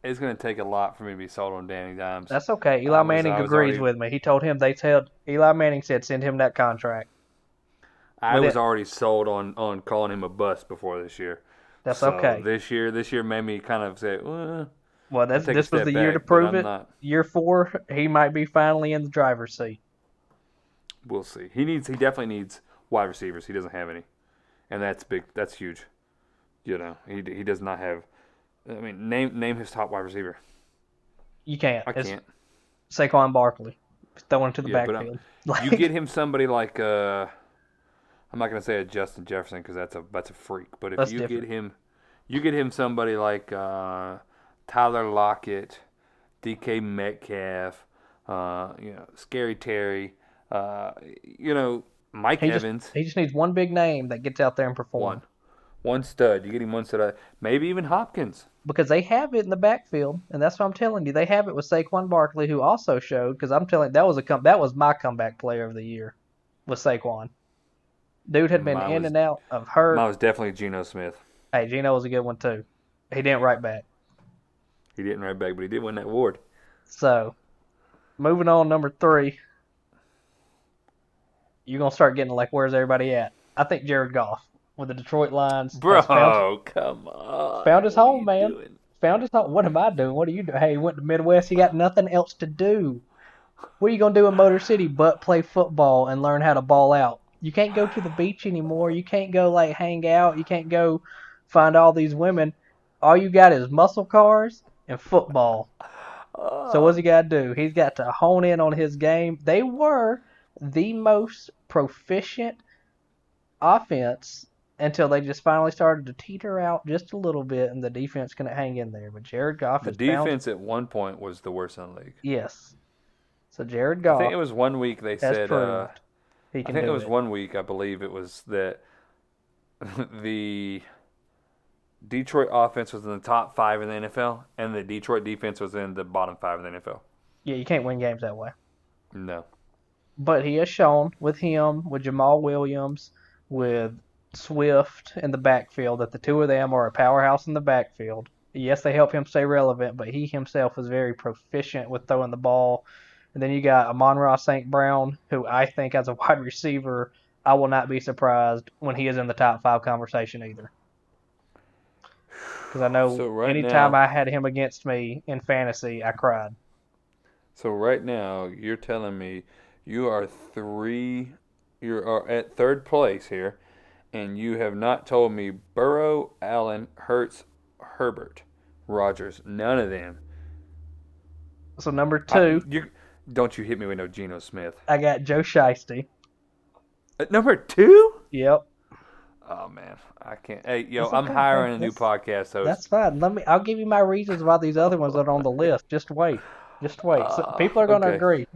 It's going to take a lot for me to be sold on Danny Dimes. That's okay. Eli was- Manning was agrees already- with me. He told him they told Eli Manning said send him that contract. I with was it- already sold on, on calling him a bust before this year. That's So okay. This year, this year made me kind of say, well, well, that's this was step the year to prove it. not. Year four, he might be finally in the driver's seat. we'll see. He needs, he definitely needs wide receivers. He doesn't have any, and that's big. That's huge. You know, he he does not have. I mean, name name his top wide receiver. You can't. I It's can't. Saquon Barkley throwing to the Yeah, backfield. You get him somebody like uh, I'm not gonna say a Justin Jefferson because that's a that's a freak. But if you different. get him, you get him somebody like uh, Tyler Lockett DK Metcalf, uh, you know, Scary Terry, uh, you know, Mike He just, Evans. he just needs one big name that gets out there and performs. One. Stud. You get him one stud. Maybe even Hopkins. because they have it in the backfield, and that's what I'm telling you. They have it with Saquon Barkley, who also showed. Because I'm telling that was a come that was my comeback player of the year, with Saquon. Dude had been Mine in was- and out of hurt. Mine was definitely Geno Smith. Hey, Geno was a good one too. He didn't write back. He didn't write back, but he did win that award. So, moving on, number three. You're gonna start getting like, where's everybody at? I think Jared Goff with the Detroit Lions. has found, Bro, come on. found his What home, man. doing? found his home. What am I doing? What are you doing? Hey, he went to Midwest. He got nothing else to do. What are you gonna do in Motor City but play football and learn how to ball out? You can't go to the beach anymore. You can't go like hang out. You can't go find all these women. All you got is muscle cars and football. So what's he got to do? He's got to hone in on his game. They were the most proficient offense until they just finally started to teeter out just a little bit, and the defense couldn't hang in there. But Jared Goff The defense at one point was the worst in the league. yes. So Jared Goff. I think it was one week they said. Uh, he I think it was it. one week. I believe it was that the Detroit offense was in the top five in the NFL, and the Detroit defense was in the bottom five in the NFL. Yeah, you can't win games that way. No. But he has shown with him, with Jamaal Williams, with Swift in the backfield, that the two of them are a powerhouse in the backfield. Yes, they help him stay relevant, but he himself is very proficient with throwing the ball. And then you got Amon-Ra St. Brown, who I think as a wide receiver, I will not be surprised when he is in the top five conversation either. Because I know So right anytime now- I had him against me in fantasy, I cried. So right now you're telling me you are three, you are at third place here, and you have not told me Burrow, Allen, Hurts, Herbert, Rodgers. None of them. So number I- two, you don't you hit me with no Geno Smith. I got Joe Shiesty. At number two? Yep. Oh man, I can't. Hey, yo, I'm hiring a new That's- podcast host. That's fine. Let me. I'll give you my reasons about these other ones that are on the list. Just wait. Just wait. So Ah, people are going to okay. agree.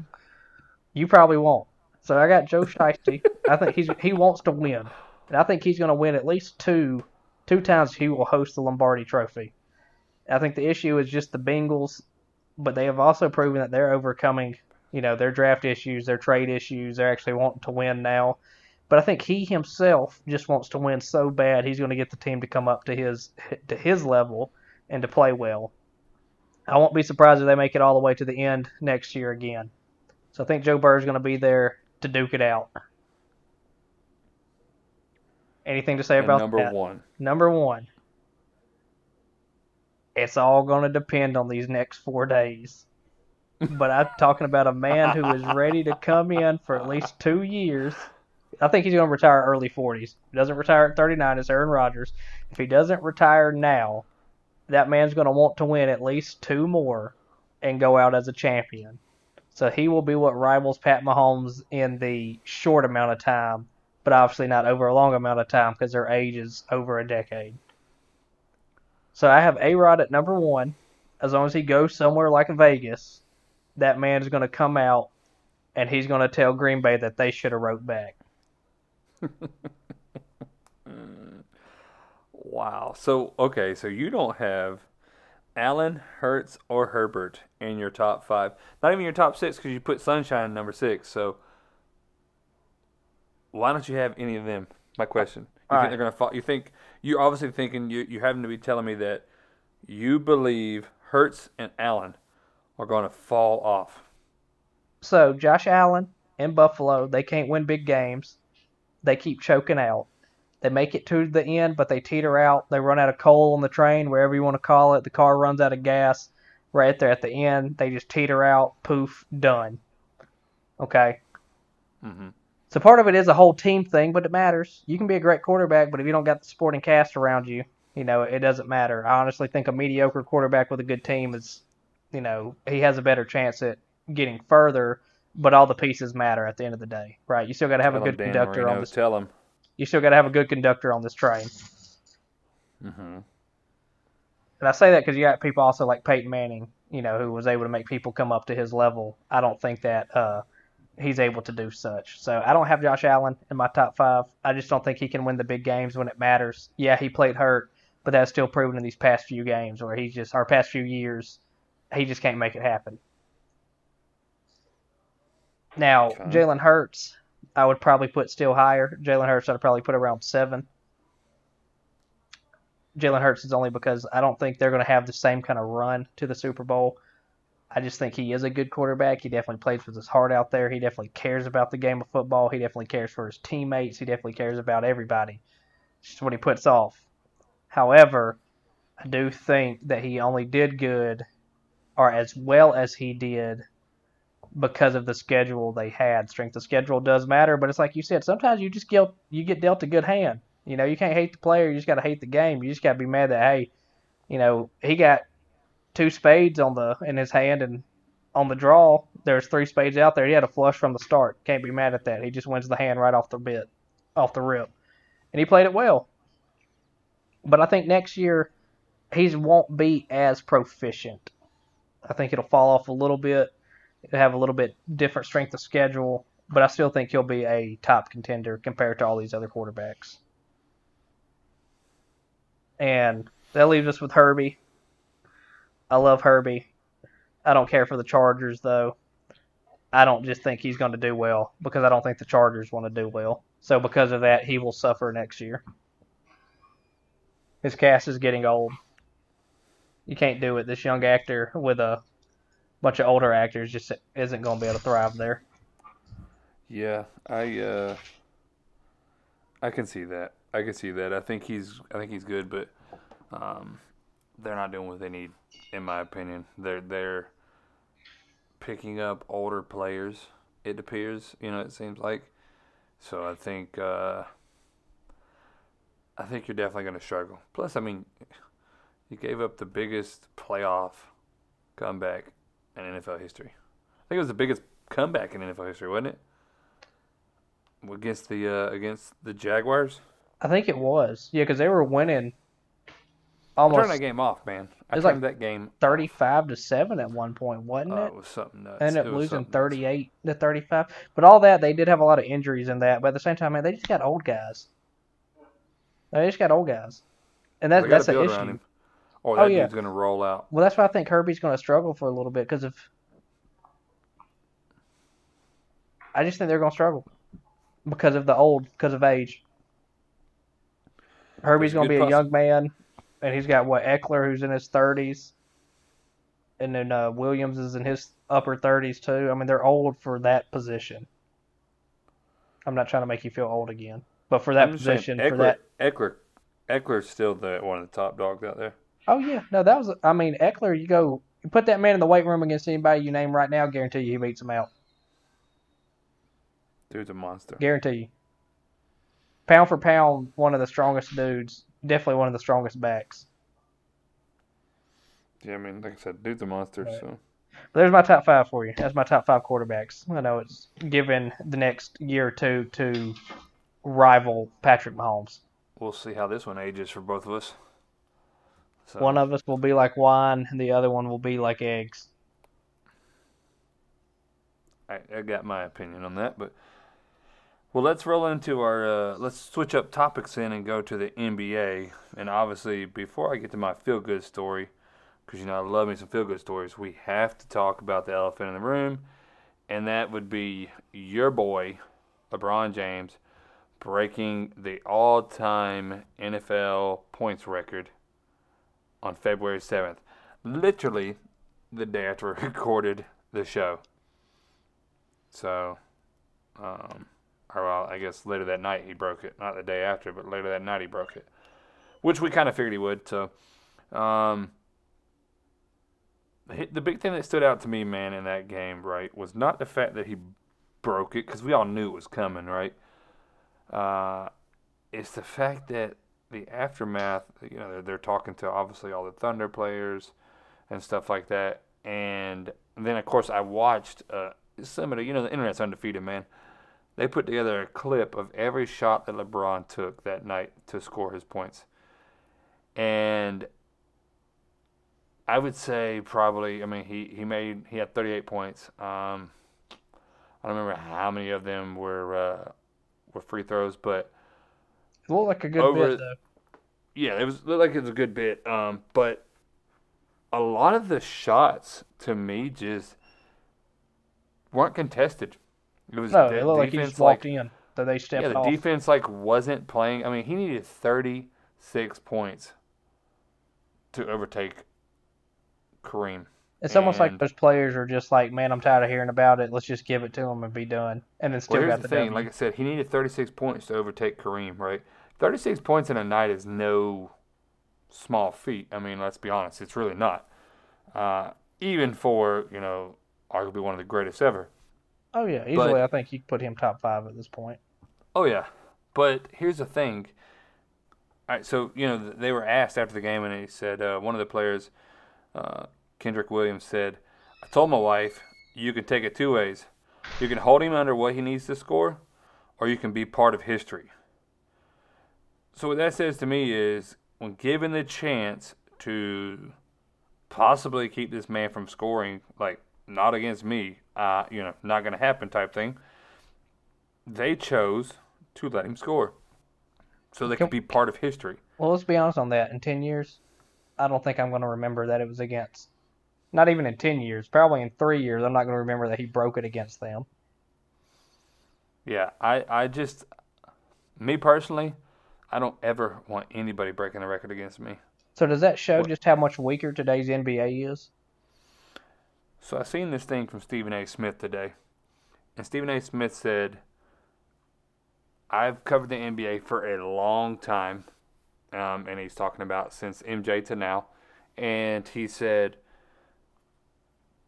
You probably won't. So I got Joe Shiesty. I think he's he wants to win, and I think he's going to win at least two two times. He will host the Lombardi Trophy. I think the issue is just the Bengals, but they have also proven that they're overcoming, you know, their draft issues, their trade issues. They're actually wanting to win now. But I think he himself just wants to win so bad he's going to get the team to come up to his to his level and to play well. I won't be surprised if they make it all the way to the end next year again. So I think Joe Burrow's going to be there to duke it out. Anything to say And about number that? one. Number one. It's all going to depend on these next four days. But I'm talking about a man who is ready to come in for at least two years. I think he's going to retire early 40s. If he doesn't retire at 39, it's Aaron Rodgers. If he doesn't retire now, that man's going to want to win at least two more and go out as a champion. So he will be what rivals Pat Mahomes in the short amount of time, but obviously not over a long amount of time because their age is over a decade. So I have A Rod at number one. As long as he goes somewhere like Vegas, that man is going to come out and he's going to tell Green Bay that they should have wrote back. Wow. So okay, so you don't have Allen, Hurts, or Herbert in your top five. Not even your top six because you put Sunshine in number six. So why don't you have any of them? My question. You All think right. they're gonna fall? You think you're obviously thinking you you happen to be telling me that you believe Hurts and Allen are going to fall off. So Josh Allen in Buffalo, they can't win big games. They keep choking out. They make it to the end, but they teeter out. They run out of coal on the train, wherever you want to call it. The car runs out of gas. Right there at the end, they just teeter out. Poof, done. Okay. Mhm. So part of it is a whole team thing, but it matters. You can be a great quarterback, but if you don't got the supporting cast around you, you know it doesn't matter. I honestly think a mediocre quarterback with a good team is, you know, he has a better chance at getting further. But all the pieces matter at the end of the day, right? You still got to have Tell a good Dan conductor Marino, on this. Tell them. You still got to have a good conductor on this train. hmm And I say that because you got people also like Peyton Manning, you know, who was able to make people come up to his level. I don't think that uh, he's able to do such. So I don't have Josh Allen in my top five. I just don't think he can win the big games when it matters. Yeah, he played hurt, but that's still proven in these past few games where he's just, our past few years, he just can't make it happen. Now, Okay. Jalen Hurts, I would probably put still higher. Jalen Hurts, I'd probably put around seven. Jalen Hurts is only because I don't think they're going to have the same kind of run to the Super Bowl. I just think he is a good quarterback. He definitely plays with his heart out there. He definitely cares about the game of football. He definitely cares for his teammates. He definitely cares about everybody. It's just what he puts off. However, I do think that he only did good or as well as he did because of the schedule they had. Strength of schedule does matter, but it's like you said, sometimes you just get you get dealt a good hand. You know, you can't hate the player, you just got to hate the game. You just got to be mad that hey, you know, he got two spades on the in his hand and on the draw there's three spades out there. He had a flush from the start. Can't be mad at that. He just wins the hand right off the bit, off the rip. And he played it well. But I think next year he won't be as proficient. I think it'll fall off a little bit. It'll have a little bit different strength of schedule, but I still think he'll be a top contender compared to all these other quarterbacks. And that leaves us with Herbie. I love Herbie. I don't care for the Chargers though. I don't just think he's going to do well because I don't think the Chargers want to do well. So because of that, he will suffer next year. His cast is getting old. You can't do it. This young actor with a bunch of older actors just isn't going to be able to thrive there. Yeah, I uh, I can see that. I can see that. I think he's I think he's good, but um, they're not doing what they need, in my opinion. They're they're picking up older players. It appears, you know, it seems like. So I think uh, I think you're definitely going to struggle. Plus, I mean, you gave up the biggest playoff comeback in NFL history. I think it was the biggest comeback in NFL history, wasn't it? Against the uh, against the Jaguars. I think it was. Yeah, because they were winning almost turned that game off, man. I It was like that game. 35 to 7 at one point, wasn't Oh, it? it was something nuts. ended up losing something nuts. 38 to 35. But all that, they did have a lot of injuries in that. But at the same time, man, they just got old guys. They just got old guys. And that, that's gotta the build around issue. Or Oh, yeah. dude's gonna roll out. Well, that's why I think Herbie's going to struggle for a little bit because of. I just think they're going to struggle because of the old, because of age. Herbie's going to be a young man, and he's got what Ekeler, who's in his thirties, and then uh, Williams is in his upper thirties too. I mean, they're old for that position. I'm not trying to make you feel old again, but for that I'm just saying, position, Ekeler, for that. Ekeler, Ekeler's still the one of the top dogs out there. Oh yeah, no, that was. I mean, Ekeler. You go, you put that man in the weight room against anybody you name right now. Guarantee you he beats him out. Dude's a monster. Guarantee you. Pound for pound, one of the strongest dudes. Definitely one of the strongest backs. Yeah, I mean, like I said, dude's a monster. Right. So But there's my top five for you. That's my top five quarterbacks. I know it's given the next year or two to rival Patrick Mahomes. we'll see how this one ages for both of us. So, One of us will be like wine, and the other one will be like eggs. I, I got my opinion on that, but well, let's roll into our. Uh, let's switch up topics in and go to the NBA. And obviously, before I get to my feel good story, because you know I love me some feel good stories, we have to talk about the elephant in the room, and that would be your boy, LeBron James, breaking the all-time NFL points record on February seventh, literally the day after we recorded the show. So, um, or well, I guess later that night he broke it. Not the day after, but later that night he broke it, which we kind of figured he would. So, um, the big thing that stood out to me, man, in that game, right, was not the fact that he broke it because we all knew it was coming, right. Uh, it's the fact that the aftermath. You know, they're, they're talking to obviously all the Thunder players and stuff like that, and then of course I watched. Uh, some of the, you know, the internet's undefeated, man. They put together a clip of every shot that LeBron took that night to score his points. And I would say probably. I mean, he he made he had 38 points. Um, I don't remember how many of them were uh, were free throws, but It looked like a good Over- bit though. yeah, it was looked like it was a good bit. Um, but a lot of the shots to me just weren't contested. It was No, the it looked like he defense just walked like in. That they stepped yeah, the off. defense like wasn't playing. I mean, he needed 36 points to overtake Kareem. It's almost like those players are just like, man, I'm tired of hearing about it. Let's just give it to him and be done. And then still Well, got the the, thing. W. Like I said, he needed 36 points to overtake Kareem, right? 36 points in a night is no small feat. I mean, let's be honest, it's really not. Uh, even for you know, arguably one of the greatest ever. Oh yeah, easily. but- I think you could put him top five at this point. Oh yeah, but here's the thing. All right, so you know they were asked after the game, and he said uh, one of the players, uh, Kenrich Williams, said, "I told my wife you can take it two ways. You can hold him under what he needs to score, or you can be part of history." So what that says to me is, when given the chance to possibly keep this man from scoring, like not against me, uh, you know, not going to happen type thing they chose to let him score so they could be part of history. Well, let's be honest on that. In ten years, I don't think I'm going to remember that it was against. Not even in ten years. Probably in three years, I'm not going to remember that he broke it against them. Yeah, I, I just, me personally, I don't ever want anybody breaking the record against me. So does that show just how much weaker today's NBA is? So I seen this thing from Stephen A. Smith today, and Stephen A. Smith said, "I've covered the NBA for a long time, um, and he's talking about since MJ to now, and he said,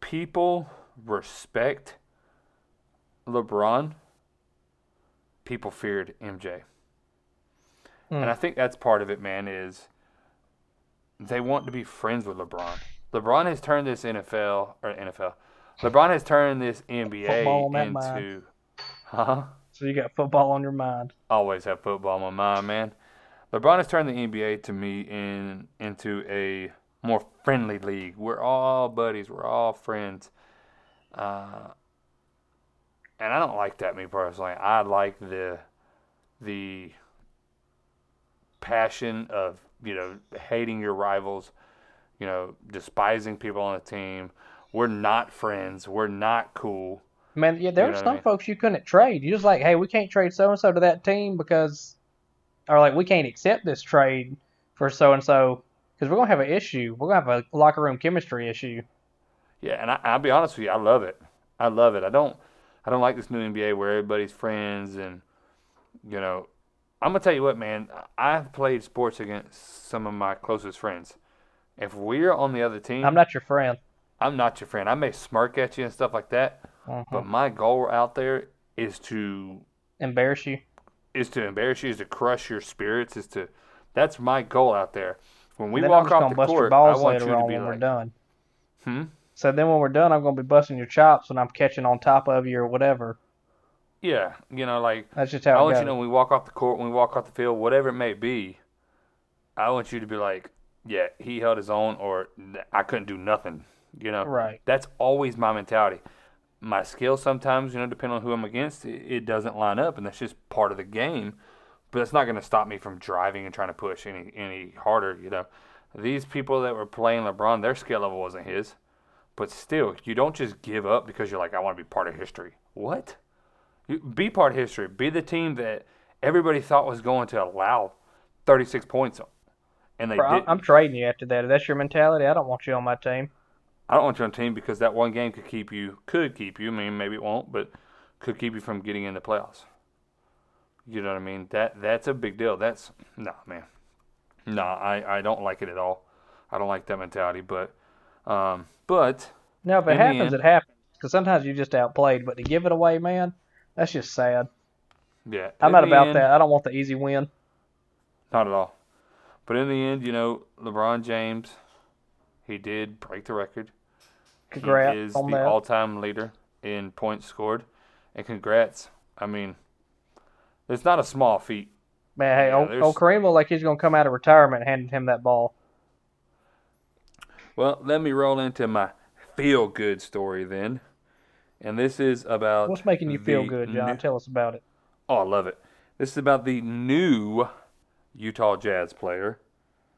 people respect LeBron, people feared MJ, and I think that's part of it, man. Is they want to be friends with LeBron. LeBron has turned this NFL or NFL. LeBron has turned this NBA Football on that into, mind. huh? So you got football on your mind. Always have football on my mind, man. LeBron has turned the NBA to me in into a more friendly league. We're all buddies. We're all friends. Uh, and I don't like that, me personally. I like the the passion of you know hating your rivals, you know despising people on the team. We're not friends. We're not cool. Man, yeah, there You were know I some mean? folks you couldn't trade. You just like, hey, we can't trade so and so to that team because, or like, we can't accept this trade for so and so because we're gonna have an issue. We're gonna have a locker room chemistry issue. Yeah, and I, I'll be honest with you, I love it. I love it. I don't, I don't like this new NBA where everybody's friends and, you know, I'm gonna tell you what, man. I've played sports against some of my closest friends. If we're on the other team, I'm not your friend. I'm not your friend. I may smirk at you and stuff like that, Mhm. but my goal out there is to Embarrass you. is to embarrass you, is to crush your spirits, is to. That's my goal out there. When we walk off the court, I want you to be like, done. hmm. So then when we're done, I'm gonna be busting your chops when I'm catching on top of you or whatever. Yeah, you know, like That's just I how it want you to know when we walk off the court, when we walk off the field, whatever it may be, I want you to be like, yeah, he held his own, or I couldn't do nothing. You know, Right. That's always my mentality. My skill sometimes, you know, depending on who I'm against, it, it doesn't line up, and that's just part of the game. But that's not going to stop me from driving and trying to push any any harder. You know, these people that were playing LeBron, their skill level wasn't his. But still, you don't just give up because you're like, I want to be part of history. What? You- Be part of history. Be the team that everybody thought was going to allow 36 points, and they Bro. I'm, trading you after that. If that's your mentality, I don't want you on my team. I don't want you on team because that one game could keep you, could keep you. I mean, maybe it won't, but could keep you from getting in the playoffs. You know what I mean? That that's a big deal. That's no man. No, I, I don't like it at all. I don't like that mentality. But um, but No, if it happens, end- it happens. Because sometimes you just outplayed, but to give it away, man, that's just sad. yeah, I'm not about end- that. I don't want the easy win. Not at all. But in the end, you know, LeBron James, he did break the record. Congrats he is on the that. all-time leader in points scored, and congrats. I mean, it's not a small feat. Man, hey, Yeah, old, there's- old Kareem looked like he's gonna come out of retirement handing him that ball. Well, let me roll into my feel good story then. And this is about What's making you feel good, John? new- Tell us about it. oh, I love it. This is about the new Utah Jazz player,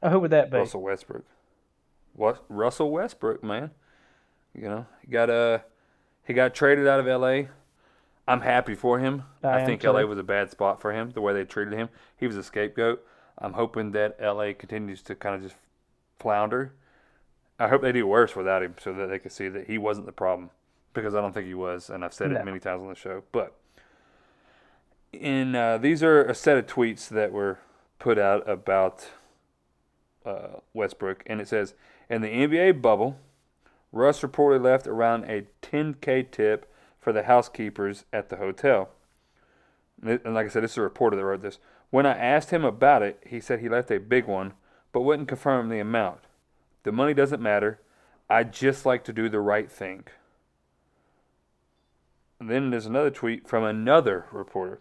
Oh, who would that be? Russell Westbrook. What Russell Westbrook, man? You know, he got uh, he got traded out of L.A. I'm happy for him. I I, think too. L.A. was a bad spot for him. The way they treated him, he was a scapegoat. I'm hoping that L.A. continues to kind of just flounder. I hope they do worse without him, so that they can see that he wasn't the problem, because I don't think he was, and I've said No. it many times on the show. But in uh, these are a set of tweets that were put out about uh, Westbrook, and it says in the NBA bubble, Russ reportedly left around a 10k tip for the housekeepers at the hotel. And like I said, this is a reporter that wrote this. When I asked him about it, he said he left a big one, but wouldn't confirm the amount. The money doesn't matter. I just like to do the right thing. And then there's another tweet from another reporter.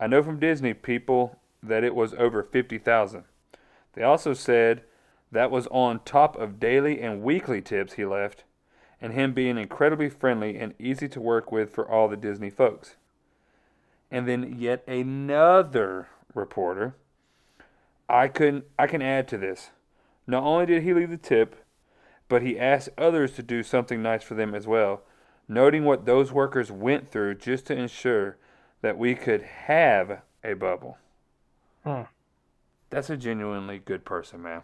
I know from Disney people that it was over 50,000. They also said that was on top of daily and weekly tips he left, and him being incredibly friendly and easy to work with for all the Disney folks. And then yet another reporter. I can I can add to this. Not only did he leave the tip, but he asked others to do something nice for them as well, noting what those workers went through just to ensure that we could have a bubble. Hmm. That's a genuinely good person, man.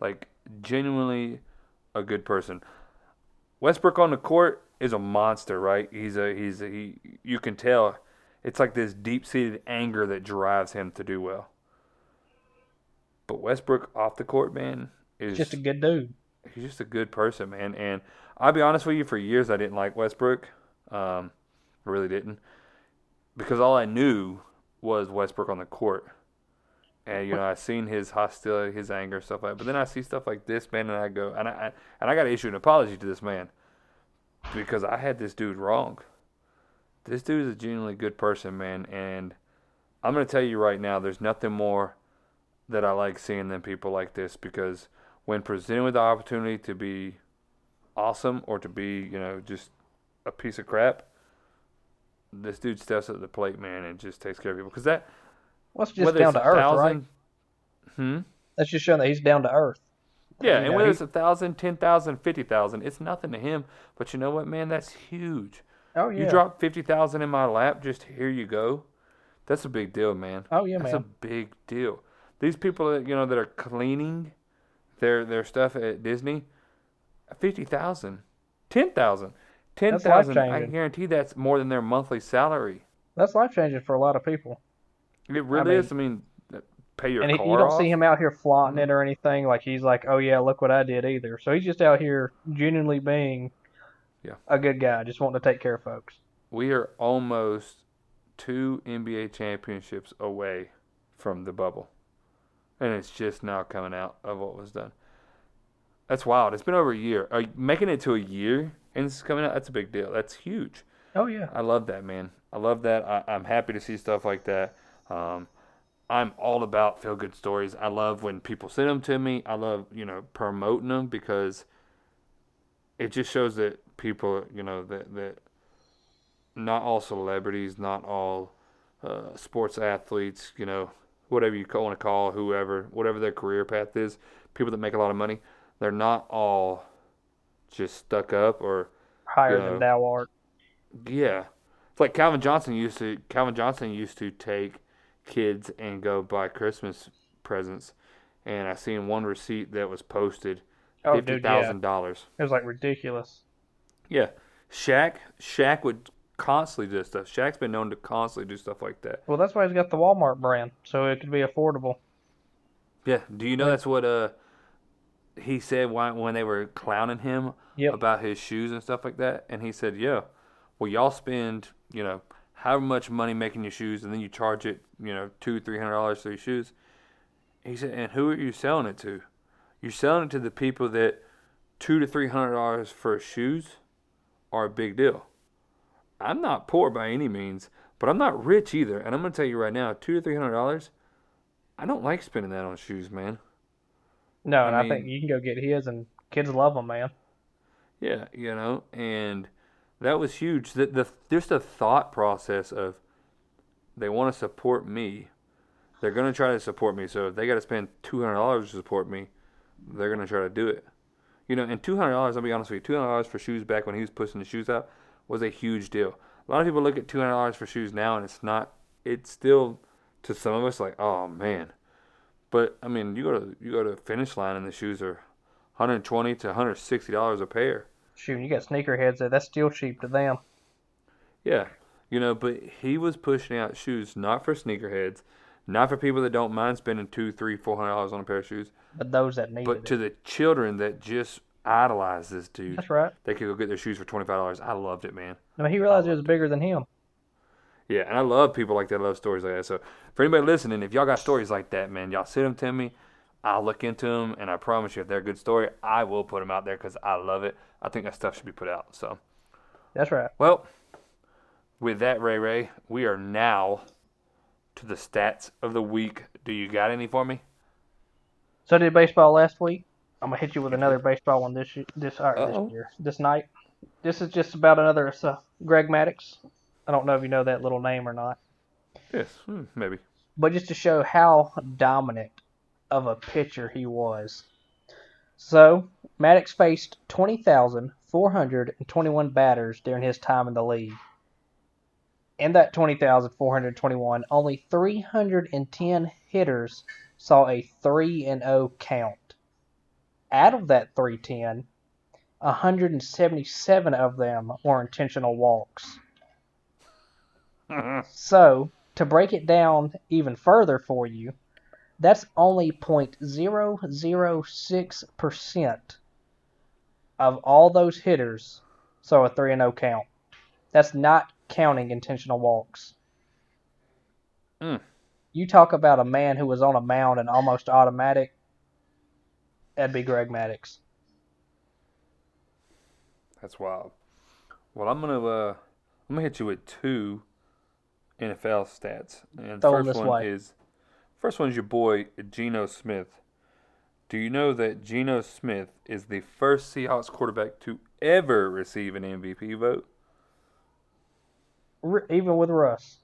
Like genuinely a good person. Westbrook on the court is a monster, right? He's a he's a, he. You can tell it's like this deep-seated anger that drives him to do well. But Westbrook off the court, man, is Just a good dude. he's just a good person, man. And I'll be honest with you, for years I didn't like Westbrook. Um, I really didn't, because all I knew was Westbrook on the court. And you know, I've seen his hostility, his anger, stuff like. that. But then I see stuff like this, man, and I go, and I and I got to issue an apology to this man because I had this dude wrong. This dude is a genuinely good person, man, and I'm gonna tell you right now, there's nothing more that I like seeing than people like this because when presented with the opportunity to be awesome or to be, you know, just a piece of crap, this dude steps up the plate, man, and just takes care of people. Because that, Well, it's just down to earth, thousand, right? hmm, That's just showing that he's down to earth. yeah, You and know, whether he- it's a thousand, ten thousand, fifty thousand, it's nothing to him. But you know what, man, that's huge. Oh yeah. You drop fifty thousand in my lap, just here you go. That's a big deal, man. Oh yeah, That's man. That's a big deal. These people that you know that are cleaning their their stuff at Disney, fifty thousand, ten thousand, ten thousand. I guarantee that's more than their monthly salary. That's life changing for a lot of people. It really mean- is. I mean, pay your and he, car you don't off. see him out here flaunting it or anything. Like he's like, oh yeah, look what I did either. So he's just out here genuinely being Yeah. a good guy, just wanting to take care of folks. We are almost two NBA championships away from the bubble, and it's just now coming out of what was done. That's wild. It's been over a year. Uh, making it to a year and it's coming out. That's a big deal. That's huge. Oh yeah. I love that, man. I love that. I, I'm happy to see stuff like that. Um, I'm all about feel good stories. I love when people send them to me. I love, you know, promoting them because it just shows that people, you know, that, that not all celebrities, not all uh, sports athletes, you know, whatever you want to call whoever, whatever their career path is, people that make a lot of money, they're not all just stuck up or Higher Yeah. than thou art. yeah. It's like Calvin Johnson used to Calvin Johnson used to take kids and go buy Christmas presents and I seen one receipt that was posted Oh fifty dude, yeah. thousand dollars. It was like ridiculous. Yeah. Shaq Shaq would constantly do stuff. Shaq's been known to constantly do stuff like that. Well, that's why he's got the Walmart brand, so it could be affordable. Yeah. Do you know that's what uh he said when when they were clowning him Yep. about his shoes and stuff like that? And he said, Yeah, well y'all spend, you know, how much money making your shoes and then you charge it, you know, two, three hundred dollars for your shoes. He said, And who are you selling it to? You're selling it to the people that two to three hundred dollars for shoes are a big deal. I'm not poor by any means, but I'm not rich either. And I'm gonna tell you right now, two to three hundred dollars, I don't like spending that on shoes, man. No, I and I, mean- think you can go get his, and kids love them, man. Yeah, you know, and that was huge. The, the just the thought process of they want to support me, they're gonna try to support me. So if they got to spend two hundred dollars to support me, they're gonna try to do it. You know, and two hundred dollars. I'll be honest with you, two hundred dollars for shoes back when he was pushing the shoes out was a huge deal. A lot of people look at two hundred dollars for shoes now, and it's not. It's still to some of us like, oh man. But I mean, you go to you go to finish line, and the shoes are 120 to 160 dollars a pair. Shoot, you got sneakerheads there. That's still cheap to them. Yeah, you know, but he was pushing out shoes not for sneakerheads, not for people that don't mind spending two, three, four hundred dollars on a pair of shoes, But those that needed but it. to the children that just idolize this dude. That's right. They could go get their shoes for twenty five dollars. I loved it, man. I mean, he realized it was bigger than him. Yeah, and I love people like that. I love stories like that. So for anybody listening, if y'all got stories like that, man, y'all send them to me. I'll look into them, and I promise you, if they're a good story, I will put them out there because I love it. I think that stuff should be put out. So. That's right. Well, with that, Ray Ray, we are now to the stats of the week. Do you got any for me? So did baseball last week. I'm gonna hit you with another baseball one this this, or this year, this night. This is just about another uh, Greg Maddux. I don't know if you know that little name or not, Yes, hmm, maybe. but just to show how dominant of a pitcher he was. So Maddux faced 20,421 batters during his time in the league. In that 20,421, only 310 hitters saw a 3 and 0 count. Out of that 310, 177 of them were intentional walks. So, to break it down even further for you, that's only 0.006% of all those hitters So a 3 and 0 count. That's not counting intentional walks. Mm. You talk about a man who was on a mound and almost automatic. That'd be Greg Maddux. That's wild. Well, I'm gonna uh, I'm gonna hit you with two NFL stats, and Throw 'em first one way. is first one's your boy Geno Smith. Do you know that Geno Smith is the first Seahawks quarterback to ever receive an MVP vote? R- even with Russ.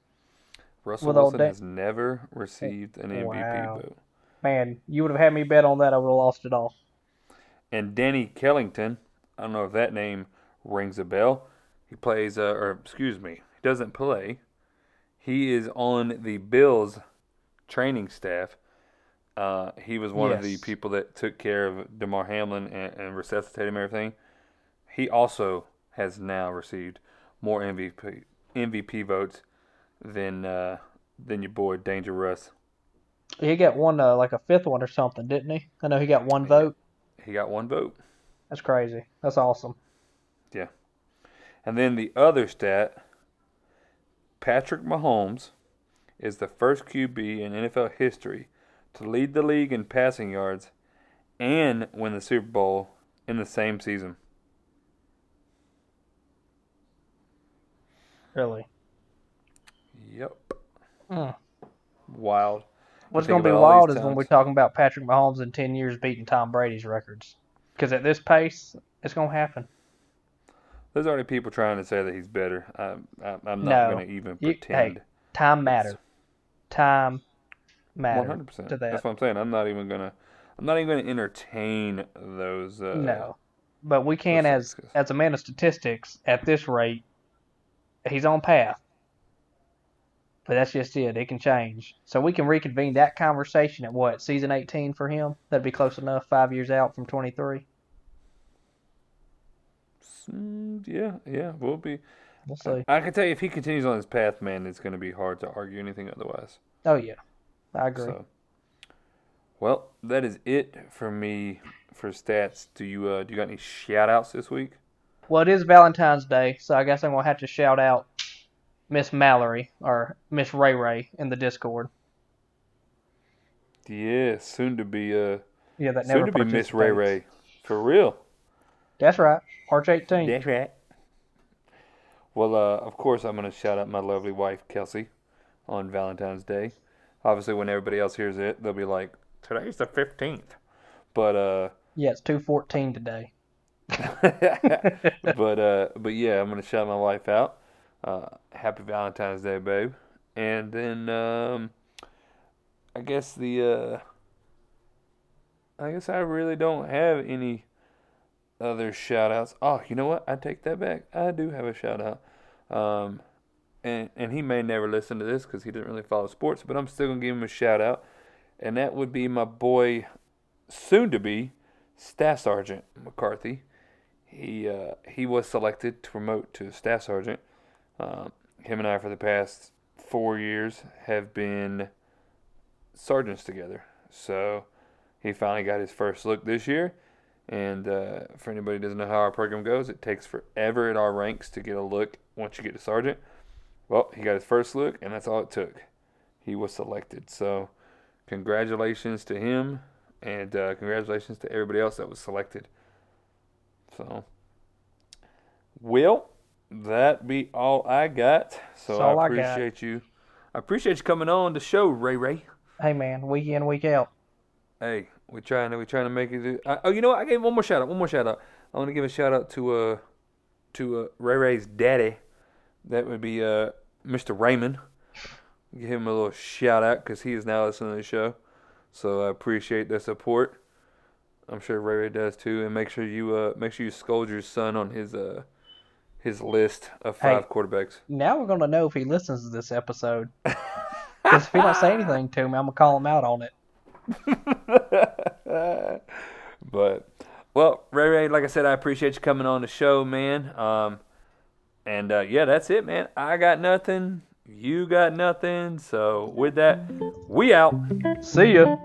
Russell With Wilson has never received an MVP Wow. vote. Man, you would have had me bet on that. I would have lost it all. And Denny Kellington, I don't know if that name rings a bell. He plays, uh, or excuse me, he doesn't play. He is on the Bills training staff. Uh, he was one of the people that took care of Damar Hamlin and, and resuscitated him and everything. He also has now received more MVP MVP votes than uh, than your boy Danger Russ. He got one, uh, like a fifth one or something, didn't he? I know he got one vote. He got one vote. That's crazy. That's awesome. Yeah. And then the other stat Patrick Mahomes is the first QB in NFL history to lead the league in passing yards and win the Super Bowl in the same season. Really. Yep. Mm. Wild. What's going to be wild is when we're talking about Patrick Mahomes in 10 years beating Tom Brady's records. Because at this pace, it's going to happen. There's already people trying to say that he's better. I'm, I'm I'm No. not going to even You- pretend. hey, Time matter. Time matter. 100%. to that. That's what I'm saying. I'm not even to. I'm not even to entertain those. Uh, no. But we can, as as a man of statistics, at this rate, he's on path. But that's just it. It can change. So we can reconvene that conversation at what season 18 for him. That'd be close enough. Five years out from 23. Mm, yeah, yeah, we'll be. We'll see. I can tell you, if he continues on his path, man, it's going to be hard to argue anything otherwise. Oh yeah, I agree. So, well, that is it for me for stats. Do you uh, do you got any shout outs this week? Well, it is Valentine's Day, so I guess I'm gonna have to shout out Miss Mallory or Miss Ray Ray in the Discord. Yeah, soon to be uh, Yeah, that never soon to be Miss Ray. Ray, for real. That's right, March 18th. That's right. Well, uh, of course, I'm going to shout out my lovely wife, Kelsey, on Valentine's Day. Obviously, when everybody else hears it, they'll be like, today's the 15th. But uh, Yeah, it's two fourteen today. but uh, but yeah, I'm gonna shout my wife out. Uh, happy Valentine's Day, babe. And then um, I guess the uh, I guess I really don't have any other shout outs. Oh, you know what? I take that back. I do have a shout out. Um, and and he may never listen to this because he didn't really follow sports, but I'm still gonna give him a shout out, and that would be my boy, soon to be, Staff Sergeant McCarthy. He uh, he was selected to promote to staff sergeant. Um, him and I, for the past four years, have been sergeants together. So he finally got his first look this year. And uh, for anybody who doesn't know how our program goes, it takes forever at our ranks to get a look once you get to sergeant. Well, he got his first look, and that's all it took. He was selected. So congratulations to him, and uh, congratulations to everybody else that was selected. So, will that be all I got? So I I appreciate you. I appreciate you coming on the show, Ray Ray. Hey man, week in week out. Hey, we're trying to we're trying to make it. Do, I, oh, you know what? I gave one more shout out. One more shout out. I want to give a shout out to uh to uh, Ray Ray's daddy. That would be uh Mr. Raymond. Give him a little shout out because he is now listening to the show. So I appreciate the support. I'm sure Ray Ray does too. And make sure you uh make sure you scold your son on his uh his list of Hey. five quarterbacks. Now we're gonna know if he listens to this episode. Because if he don't say anything to me, I'm gonna call him out on it. but well, Ray Ray, like I said, I appreciate you coming on the show, man. Um, and uh, yeah, that's it, man. I got nothing. You got nothing. So with that, we out. See ya.